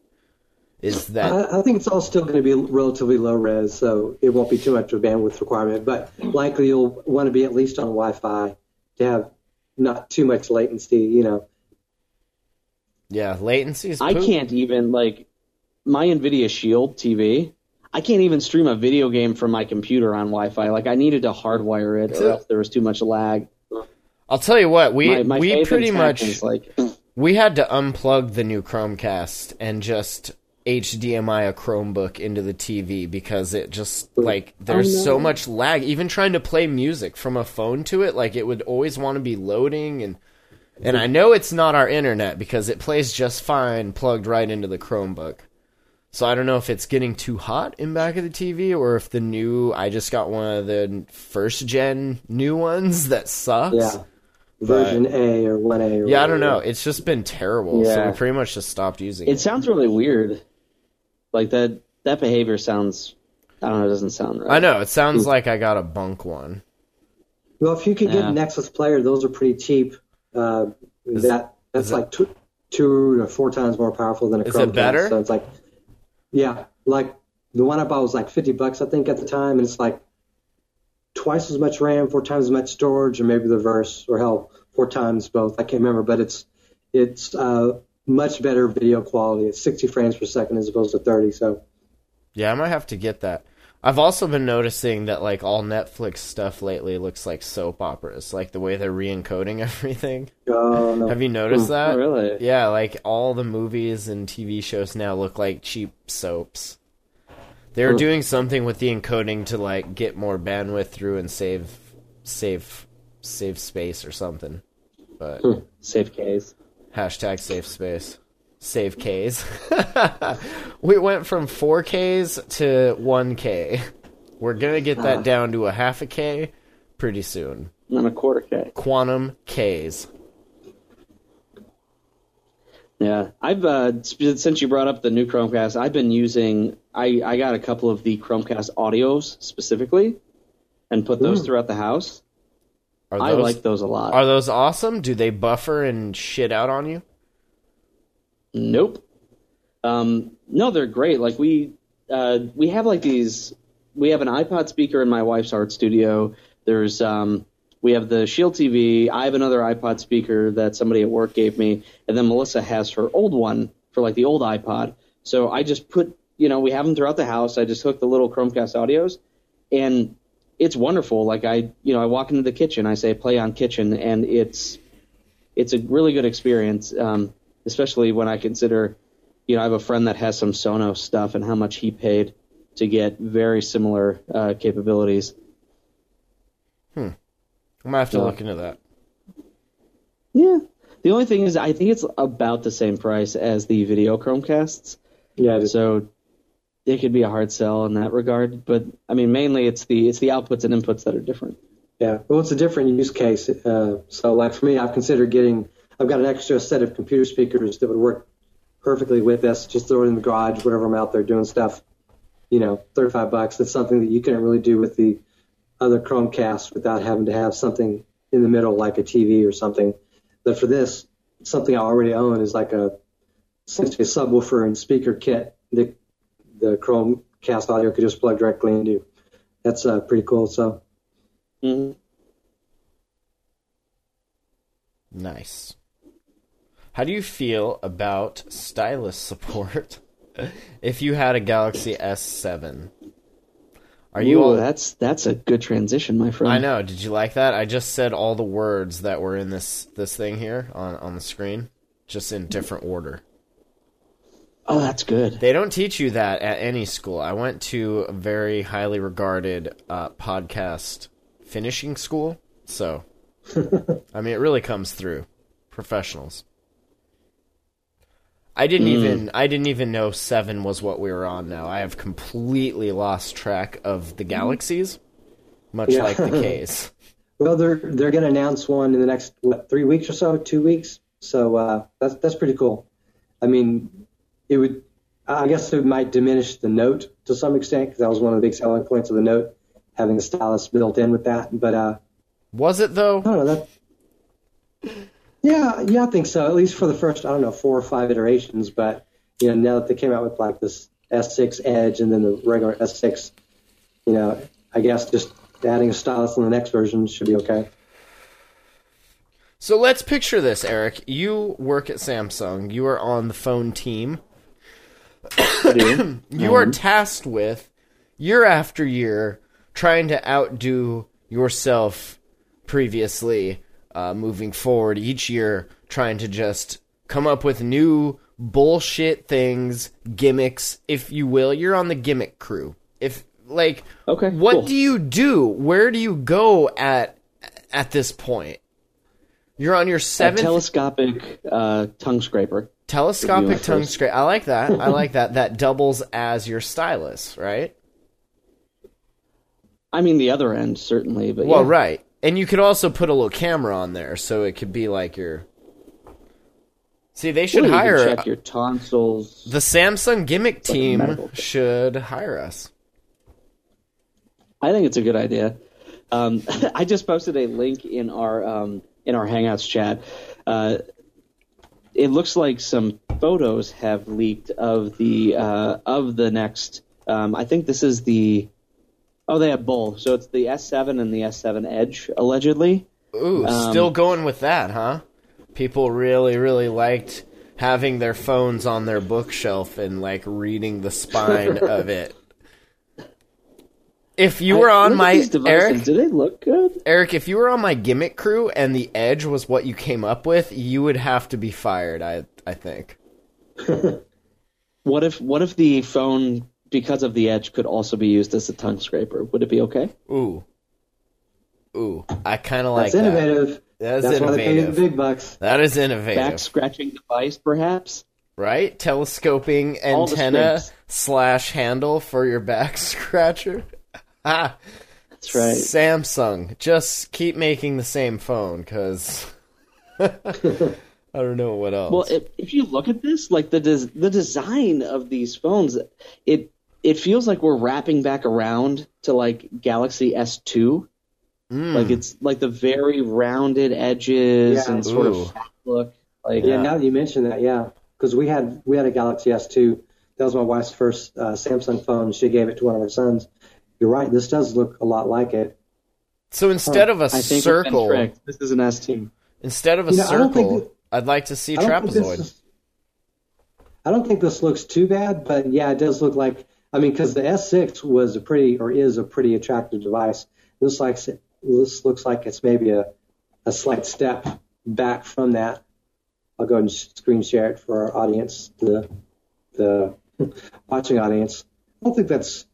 Is that I, I think it's all still going to be relatively low res, so it won't be too much of a bandwidth requirement. But likely you'll want to be at least on Wi-Fi to have not too much latency. You know, yeah? Latency is. I can't even like my Nvidia Shield TV. I can't even stream a video game from my computer on Wi-Fi. Like I needed to hardwire it, or else there was too much lag. I'll tell you what. We My, my we pretty much like *clears throat* we had to unplug the new Chromecast and just HDMI a Chromebook into the TV because it just like there's so much lag. Even trying to play music from a phone to it, like it would always want to be loading and and I know it's not our internet because it plays just fine plugged right into the Chromebook. So I don't know if it's getting too hot in back of the TV or if the new I just got one of the first gen new ones that sucks. yeah, version A or one A. Or Yeah, I don't know. It's just been terrible. So we pretty much just stopped using it it. sounds really weird. Like that that behavior sounds. I don't know. It doesn't sound right. I know. It sounds like I got a bunk one. Well, if you could get Yeah. Nexus Player, those are pretty cheap. Uh, that that's is it- like two, two or four times more powerful than a Is Chromecast. it better? So it's like, yeah, like the one I bought was like fifty bucks, I think, at the time, and it's like twice as much RAM, four times as much storage, or maybe the reverse, or hell, four times both. I can't remember, but it's it's uh, much better video quality. It's sixty frames per second as opposed to thirty. So Yeah, I might have to get that. I've also been noticing that like all Netflix stuff lately looks like soap operas, like the way they're re-encoding *laughs* everything. uh, no. Have you noticed that? Oh, really? Yeah, like all the movies and TV shows now look like cheap soaps. They're doing something with the encoding to like get more bandwidth through and save save save space or something. But Safe case. Hashtag safe space. Save Ks. *laughs* we went from 4Ks to 1K. We're gonna get that down to a half a K pretty soon. And a quarter K. Quantum Ks. Yeah, I've uh, since you brought up the new Chromecast, I've been using. I I got a couple of the Chromecast audios specifically, and put those throughout the house. Are I those, like those a lot. Are those awesome? Do they buffer and shit out on you? Nope. Um, no, they're great. Like we uh, we have like these. We have an iPod speaker in my wife's art studio. There's um, we have the Shield TV. I have another iPod speaker that somebody at work gave me, and then Melissa has her old one for like the old iPod. So I just put, you know, we have them throughout the house. I just hook the little Chromecast audios, and it's wonderful. Like I, you know, I walk into the kitchen, I say play on kitchen, and it's it's a really good experience, um, especially when I consider, you know, I have a friend that has some Sonos stuff and how much he paid to get very similar uh, capabilities. Hmm. I'm gonna have to Yeah. look into that. Yeah, The only thing is, I think it's about the same price as the video Chromecasts. Yeah. So it could be a hard sell in that regard. But I mean, mainly it's the it's the outputs and inputs that are different. Yeah, well, it's a different use case. Uh, so, like for me, I've considered getting. I've got an extra set of computer speakers that would work perfectly with this. Just throw it in the garage, whenever I'm out there doing stuff. You know, thirty-five bucks. That's something that you couldn't really do with the other Chromecast without having to have something in the middle, like a TV or something. But for this, something I already own is like a essentially a subwoofer and speaker kit that the Chromecast audio could just plug directly into. That's uh, pretty cool. So. Mm-hmm. Nice. How do you feel about stylus support *laughs* if you had a Galaxy S7? Are you Ooh, all, that's that's a good transition, my friend. I know. Did you like that? I just said all the words that were in this this thing here on on the screen, just in different order. Oh, that's good. They don't teach you that at any school. I went to a very highly regarded uh, podcast finishing school, so *laughs* I mean, it really comes through professionals. I didn't even I didn't even know seven was what we were on. Now I have completely lost track of the galaxies, much Yeah. like the *laughs* K's. Well, they're they're going to announce one in the next what three weeks or so, two weeks. So uh, that's that's pretty cool. I mean, it would. I guess it might diminish the note to some extent because that was one of the big selling points of the note, having the stylus built in with that. But uh, Was it though? I don't know that. *laughs* Yeah, yeah, I think so. At least for the first, I don't know, four or five iterations. But you know, now that they came out with like this S6 Edge and then the regular S6, you know, I guess just adding a stylus in the next version should be okay. So let's picture this, Eric. You work at Samsung. You are on the phone team. *coughs* You are tasked with year after year trying to outdo yourself previously, uh, moving forward each year, trying to just come up with new bullshit things, gimmicks, if you will. You're on the gimmick crew. If like, Okay, what cool. do you do? Where do you go at at this point? You're on your A seventh telescopic uh, tongue scraper. telescopic tongue scraper. I like that. I like *laughs* that. That doubles as your stylus, right? I mean, the other end certainly, but Well, yeah. right. And you could also put a little camera on there, so it could be like your. See, they should you hire check your tonsils. the Samsung gimmick team. Should hire us. I think it's a good idea. Um, *laughs* I just posted a link in our um, in our Hangouts chat. Uh, it looks like some photos have leaked of the uh, of the next. Um, I think this is the. Oh, they have both. So it's the S7 and the S7 Edge allegedly. Ooh, Um, still going with that, huh? People really, really liked having their phones on their bookshelf and like reading the spine *laughs* of it. If you were I- on my. Eric, do they look good? Eric, if you were on my gimmick crew and the edge was what you came up with, you would have to be fired. I I think. *laughs* What if what if the phone because of the Edge could also be used as a tongue scraper? Would it be okay? Ooh, ooh, I kind of like That's that. innovative. That is That's why they pay the innovative. big bucks. That is innovative, Back scratching device, perhaps. right? Telescoping All antenna slash handle for your back *laughs* scratcher. ah, That's right. Samsung, just keep making the same phone, because *laughs* I don't know what else. Well, if, if you look at this, like the des- the design of these phones, it it feels like we're wrapping back around to like Galaxy S2. Mm. Like it's like the very rounded edges Yeah. and sort Ooh. of fat look. Like Yeah, now that you mention that, yeah, because we had we had a Galaxy S2. That was my wife's first uh, Samsung phone. She gave it to one of her sons. You're right. This does look a lot like it. so instead of a I think circle. This is an S2. instead of a You know, I don't think circle, that- I'd like to see I trapezoid. I don't think this looks too bad, but yeah, it does look like. I mean, because the S6 was a pretty or is a pretty attractive device. This like this looks like it's maybe a a slight step back from that. I'll go and screen share it for our audience, the the watching audience. I don't think that's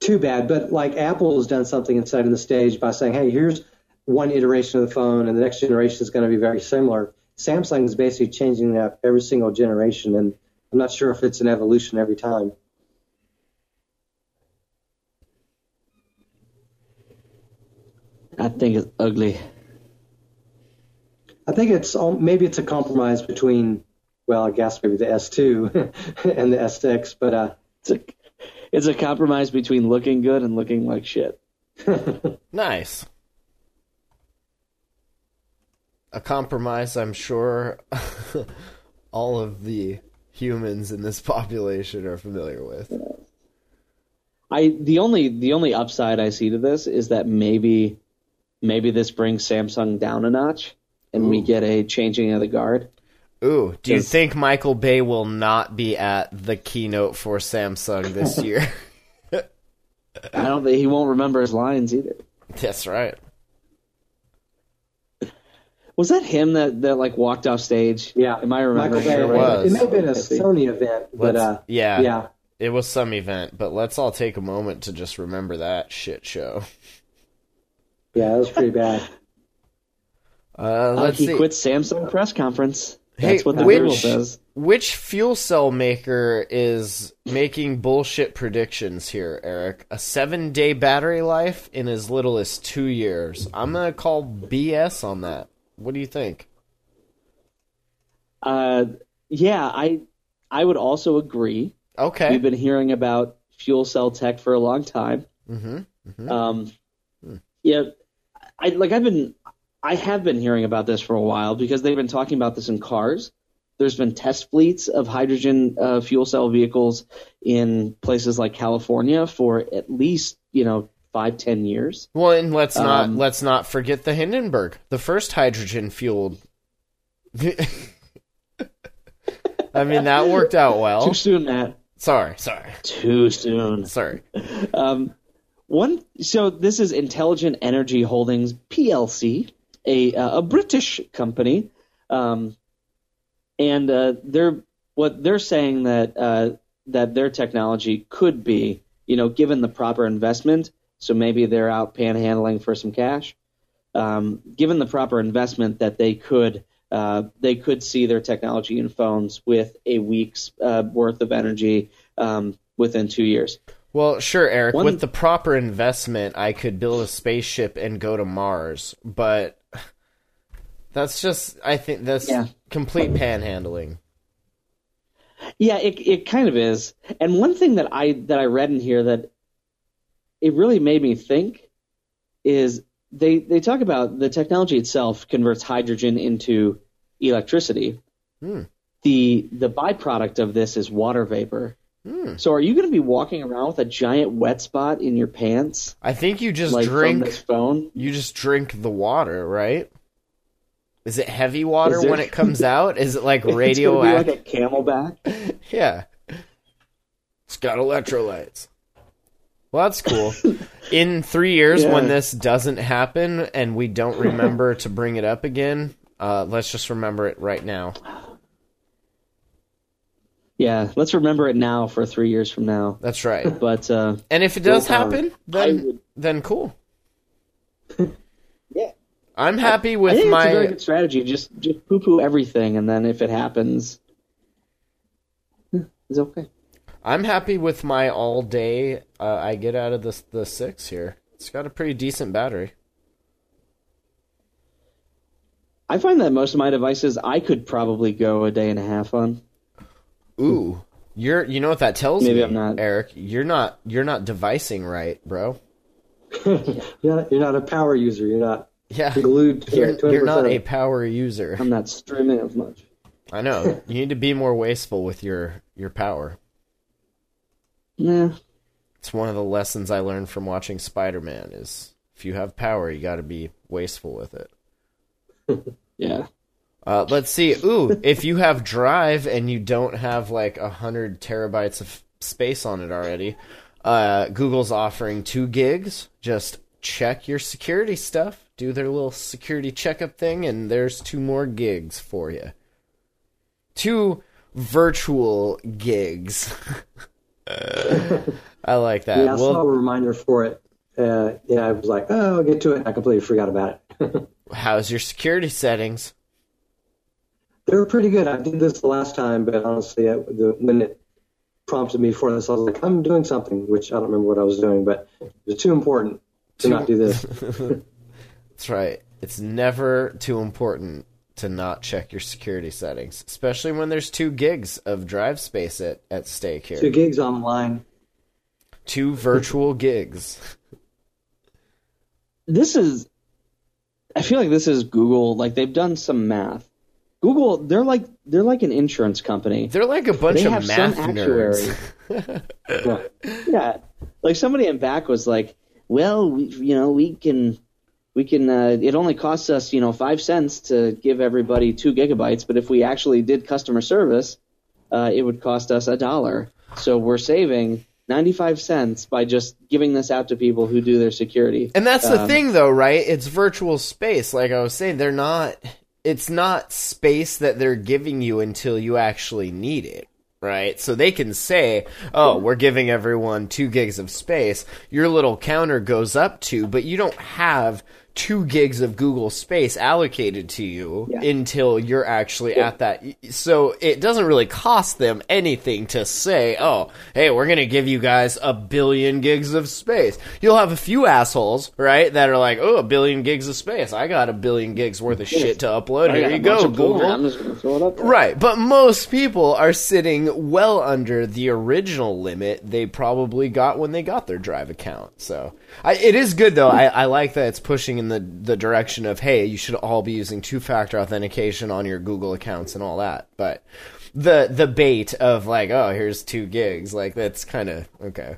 too bad, but like Apple has done something inside of the stage by saying, "Hey, here's one iteration of the phone, and the next generation is going to be very similar." Samsung is basically changing that every single generation, and I'm not sure if it's an evolution every time. Thing is ugly. I think it's al- maybe it's a compromise between, well, I guess maybe the S2 *laughs* and the S6, but uh, It's a, it's a compromise between looking good and looking like shit. *laughs* Nice. A compromise, I'm sure *laughs* all of the humans in this population are familiar with. I the only the only upside I see to this is that maybe maybe this brings Samsung down a notch and we get a changing of the guard. Ooh, do you think Michael Bay will not be at the keynote for Samsung this *laughs* year? I don't think he won't remember his lines either. That's right. Was that him that, that like walked off stage? yeah. Am I remembering Michael Bay, It was. It may have been a Sony event, but Let's- uh, yeah. yeah. It was some event, but let's all take a moment to just remember that shit show. Yeah, that was pretty bad. *laughs* Uh, Uh, let's he see. quit Samsung press conference. Hey, what the which- says. Which fuel cell maker is making bullshit predictions here, Eric? A seven day battery life in as little as two years. I'm gonna call BS on that. What do you think? Uh, yeah, I I would also agree. Okay. We've been hearing about fuel cell tech for a long time. Mm-hmm. Um, yeah, I like I've been I have been hearing about this for a while because they've been talking about this in cars. There's been test fleets of hydrogen uh, fuel cell vehicles in places like California for at least you know five ten years. Well, and let's not Um, let's not forget the Hindenburg, the first hydrogen fueled. *laughs* I mean, that worked out well. Too soon, Matt. Sorry, sorry, Too soon. sorry. Um, one. So this is Intelligent Energy Holdings PLC, a uh, a British company, um, and uh, they're what they're saying that uh, that their technology could be, you know, given the proper investment. So maybe they're out panhandling for some cash. Um, given the proper investment, that they could uh, they could see their technology in phones with a week's uh, worth of energy um, within two years. Well, sure, Eric. One- With the proper investment, I could build a spaceship and go to Mars, but that's just I think that's Yeah. complete panhandling. Yeah, it it kind of is. And one thing that I that I read in here that it really made me think is they they talk about the technology itself converts hydrogen into electricity. Hmm. The the byproduct of this is water vapor. Hmm. So are you going to be walking around with a giant wet spot in your pants I think you just like from drink this phone? you just drink the water, right? Is it heavy water it- when it comes *laughs* out? Is it like It's gonna be radioactive? like a camelback. *laughs* Yeah. It's got electrolytes. Well, that's cool. *laughs* In three years, Yeah. when this doesn't happen and we don't remember to bring it up again, uh, let's just remember it right now. Yeah, let's remember it now for three years from now. That's right. *laughs* But uh, And if it does happen, I then would- then cool. *laughs* yeah, I'm happy I with think it's a very my. good strategy. Just just poo poo everything, and then if it happens, it's okay. I'm happy with my all day. Uh, I get out of this the six here. It's got a pretty decent battery. I find that most of my devices I could probably go a day and a half on. Ooh, you're. You know what that tells Maybe me, I'm not. Eric. You're not. You're not devicing right, bro. *laughs* You're not, you're not a power user. You're not Yeah. glued to You're, you're not a power user. I'm not streaming as much. I know. *laughs* You need to be more wasteful with your your power. Yeah. It's one of the lessons I learned from watching Spider-Man is if you have power, you got to be wasteful with it. *laughs* yeah. Uh, let's see. Ooh, *laughs* if you have Drive and you don't have like a hundred terabytes of space on it already, uh, Google's offering two gigs. Just check your security stuff, do their little security checkup thing, and there's two more gigs for you. Two virtual gigs. *laughs* I like that. Yeah, I saw a reminder for it. Uh, yeah, I was like, oh, I'll get to it. I completely forgot about it. *laughs* how's your security settings? They were pretty good. I did this the last time, but honestly, I, the, when it prompted me for this, I was like, I'm doing something, which I don't remember what I was doing, but it was too important to not do this. *laughs* That's right. It's never too important to not check your security settings, especially when there's two gigs of drive space at, at stake here. Two gigs online. Two virtual *laughs* gigs. This is. I feel like this is Google. Like they've done some math. Google, they're like they're like an insurance company. They're like a bunch They of have math some nerds. actuary. *laughs* Yeah. yeah, like somebody in back was like, "Well, we, you know, we can, we can. Uh, it only costs us, you know, five cents to give everybody two gigabytes, but if we actually did customer service, uh, it would cost us a dollar. So we're saving ninety-five cents by just giving this out to people who do their security. And that's the Um, thing, though, right? It's virtual space. Like I was saying, they're not. It's not space that they're giving you until you actually need it, right? So they can say, "Oh, we're giving everyone two gigs of space." Your little counter goes up to, but you don't have two gigs of Google space allocated to you Yeah. until you're actually at that. So it doesn't really cost them anything to say, oh, hey, we're going to give you guys a billion gigs of space. You'll have a few assholes, right, that are like, oh, a billion gigs of space. I got a billion gigs worth of shit to upload. Here you go, Google. I'm just gonna throw it up. there. Right, but most people are sitting well under the original limit they probably got when they got their Drive account. So I, it is good though. I, I like that it's pushing in the the direction of hey, you should all be using two factor authentication on your Google accounts and all that. But the the bait of like oh here's two gigs like that's kind of okay.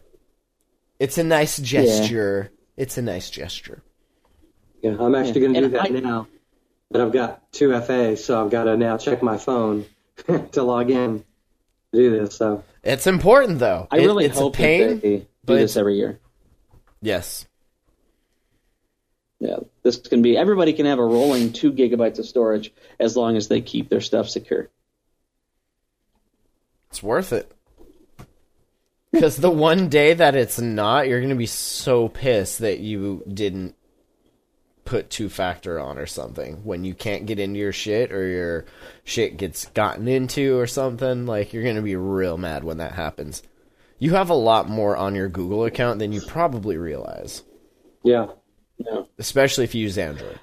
It's a nice gesture. It's a nice gesture. Yeah, I'm actually going to And do that I- now. But I've got two FA, so I've got to now check my phone *laughs* to log in to do this. So It's important though. I It- really it's hope a pain. that they do but this it's- every year. yes. Yeah, this can be. Everybody can have a rolling two gigabytes of storage as long as they keep their stuff secure. It's worth it. Because the one day that it's not, you're going to be so pissed that you didn't put two factor on or something when you can't get into your shit or your shit gets gotten into or something. Like, you're going to be real mad when that happens. You have a lot more on your Google account than you probably realize, yeah, Yeah. especially if you use Android.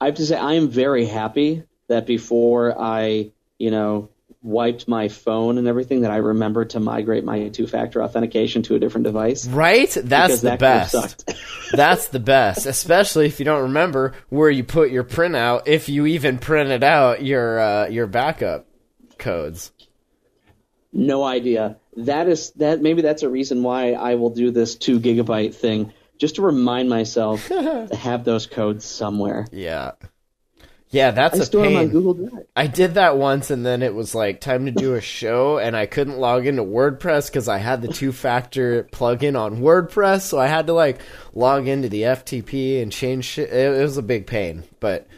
I have to say, I am very happy that before I, you know, wiped my phone and everything, that I remembered to migrate my two-factor authentication to a different device. Right? That's the that best. *laughs* That's the best, especially if you don't remember where you put your printout. If you even printed out your uh, your backup codes. No idea. That is that. Maybe that's a reason why I will do this two gigabyte thing, just to remind myself *laughs* to have those codes somewhere. Yeah, yeah, that's I a store them on. Google Drive. I did that once, and then it was like time to do a *laughs* show, and I couldn't log into WordPress because I had the two factor plugin on WordPress, so I had to like log into the FTP and change shit. It, it was a big pain, but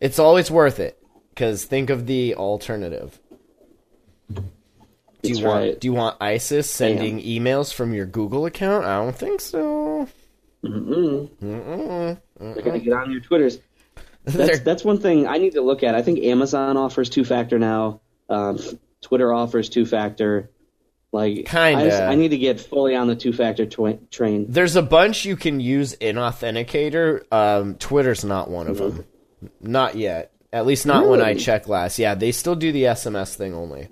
it's always worth it because think of the alternative. Do you That's want right. do you want ISIS sending emails from your Google account? I don't think so. They're gonna get on your Twitters. *laughs* That's that's one thing I need to look at. I think Amazon offers two factor now. Um, Twitter offers two factor. Like Kinda. I, I need to get fully on the two factor twi- train. There's a bunch you can use in Authenticator. Um, Twitter's not one of them. Not yet. At least not when I checked last. Yeah, they still do the SMS thing only.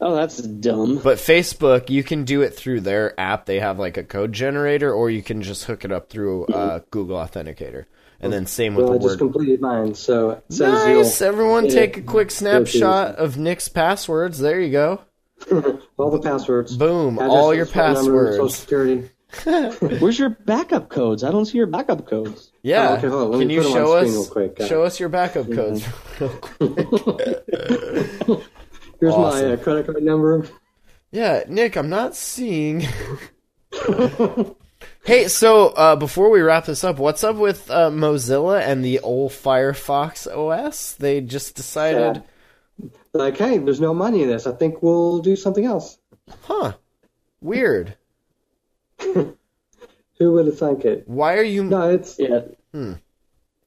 Oh, that's dumb. But Facebook, you can do it through their app. They have like a code generator, or you can just hook it up through uh, Google Authenticator. And then same with well, I the just word. completed mine, so Nice. Everyone, take a quick snapshot of Nick's passwords. There you go. *laughs* all the passwords. Boom, Addresses, all your number, Social passwords. security. *laughs* Where's your backup codes? I don't see your backup codes. Yeah. Oh, okay, hold on. Let Can me you put show us real quick. Got show it. us your backup codes? *laughs* Here's Awesome. my uh, credit card number. Yeah, Nick, I'm not seeing. *laughs* hey, so uh, before we wrap this up, what's up with uh, Mozilla and the old Firefox OS? They just decided, Like, hey, there's no money in this. I think we'll do something else. huh? Weird. *laughs* Who would have thunk it? Why are you? No, it's Yeah.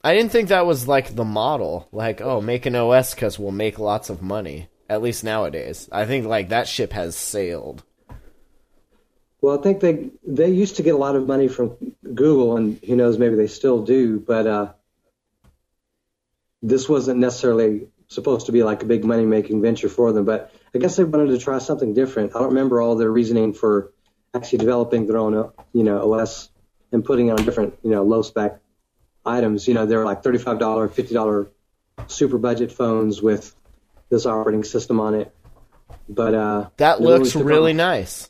I didn't think that was like the model. Like, oh, make an OS because we'll make lots of money. At least nowadays, I think like that ship has sailed. Well, I think they they used to get a lot of money from Google, and who knows, maybe they still do. But uh, this wasn't necessarily supposed to be like a big money making venture for them. But I guess they wanted to try something different. I don't remember all their reasoning for actually developing their own, you know, OS and putting it on different, you know, low spec items. You know, they're like $35, $50 super budget phones with this operating system on it. But uh, That looks really nice.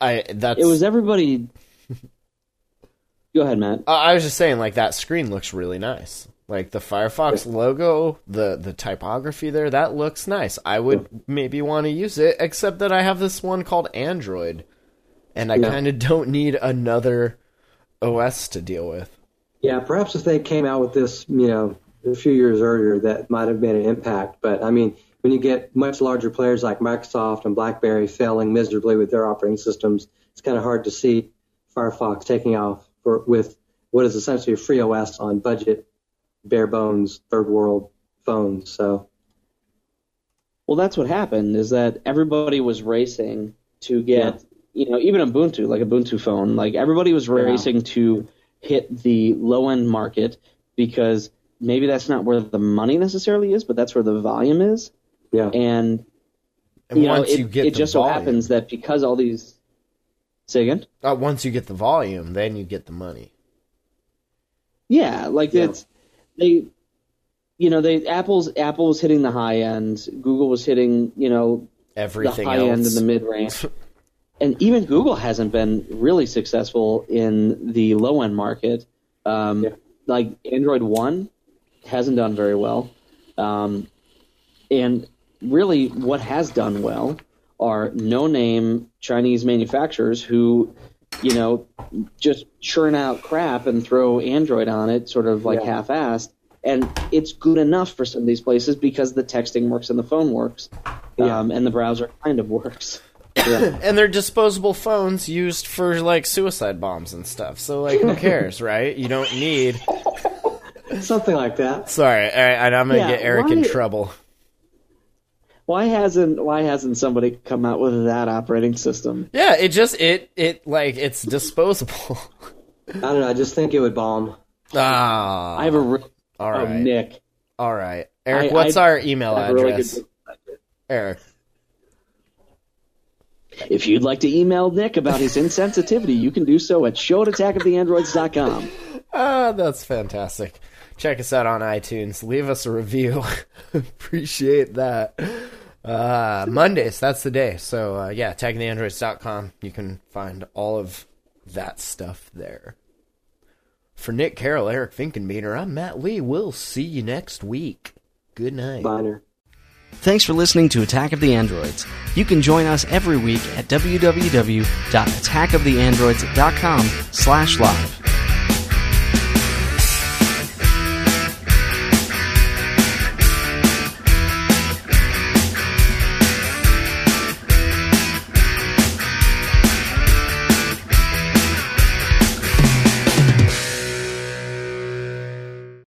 I that's It was everybody. *laughs* Go ahead, Matt. I I was just saying, like that screen looks really nice. Like the Firefox logo, the the typography there, that looks nice. I would maybe want to use it, except that I have this one called Android, and I Yeah. kind of don't need another OS to deal with. Yeah, perhaps if they came out with this, you know, a few years earlier, that might have been an impact. But I mean, when you get much larger players like Microsoft and BlackBerry failing miserably with their operating systems, it's kind of hard to see Firefox taking off for, with what is essentially a free OS on budget, bare bones, third world phones. So Well, that's what happened. Is that everybody was racing to get, you know, even Ubuntu, like Ubuntu phone, like everybody was racing to hit the low end market because maybe that's not where the money necessarily is, but that's where the volume is. yeah, And And you know, it, you get it just volume, so happens that because all these. Say again. uh, once you get the volume, then you get the money. Yeah, like Yeah. it's they, you know, they Apple's Apple was hitting the high end, Google was hitting, you know, Everything the high else, end and the mid range, and even Google hasn't been really successful in the low end market. Um, Yeah. Like Android One hasn't done very well, um, and really, what has done well are no name Chinese manufacturers who, you know, just churn out crap and throw Android on it, sort of like Yeah. half-assed. And it's good enough for some of these places because the texting works and the phone works, Yeah. um, and the browser kind of works. *coughs* Yeah. and they're disposable phones used for like suicide bombs and stuff. So like, who *laughs* cares, right? You don't need. *laughs* something like that. Sorry, all right, I'm gonna Yeah, get Eric in trouble. why hasn't Why hasn't somebody come out with that operating system? Yeah, it just it it like it's disposable. *laughs* I don't know. I just think it would bomb. ah, I have a re- all oh, Nick. all right. Eric, I- what's I- our email I have a really address? Eric, If you'd like to email Nick about his insensitivity, you can do so at show at attackoftheandroids.com. *laughs* ah, that's fantastic. Check us out on iTunes. Leave us a review. *laughs* Appreciate that. Uh, Mondays, that's the day. So uh, yeah, attackoftheandroids.com. You can find all of that stuff there. For Nick Carroll, Eric Finkenbeater, I'm Matt Lee. We'll see you next week. Good night. Biner. Thanks for listening to Attack of the Androids. You can join us every week at www.attackoftheandroids.com slash live.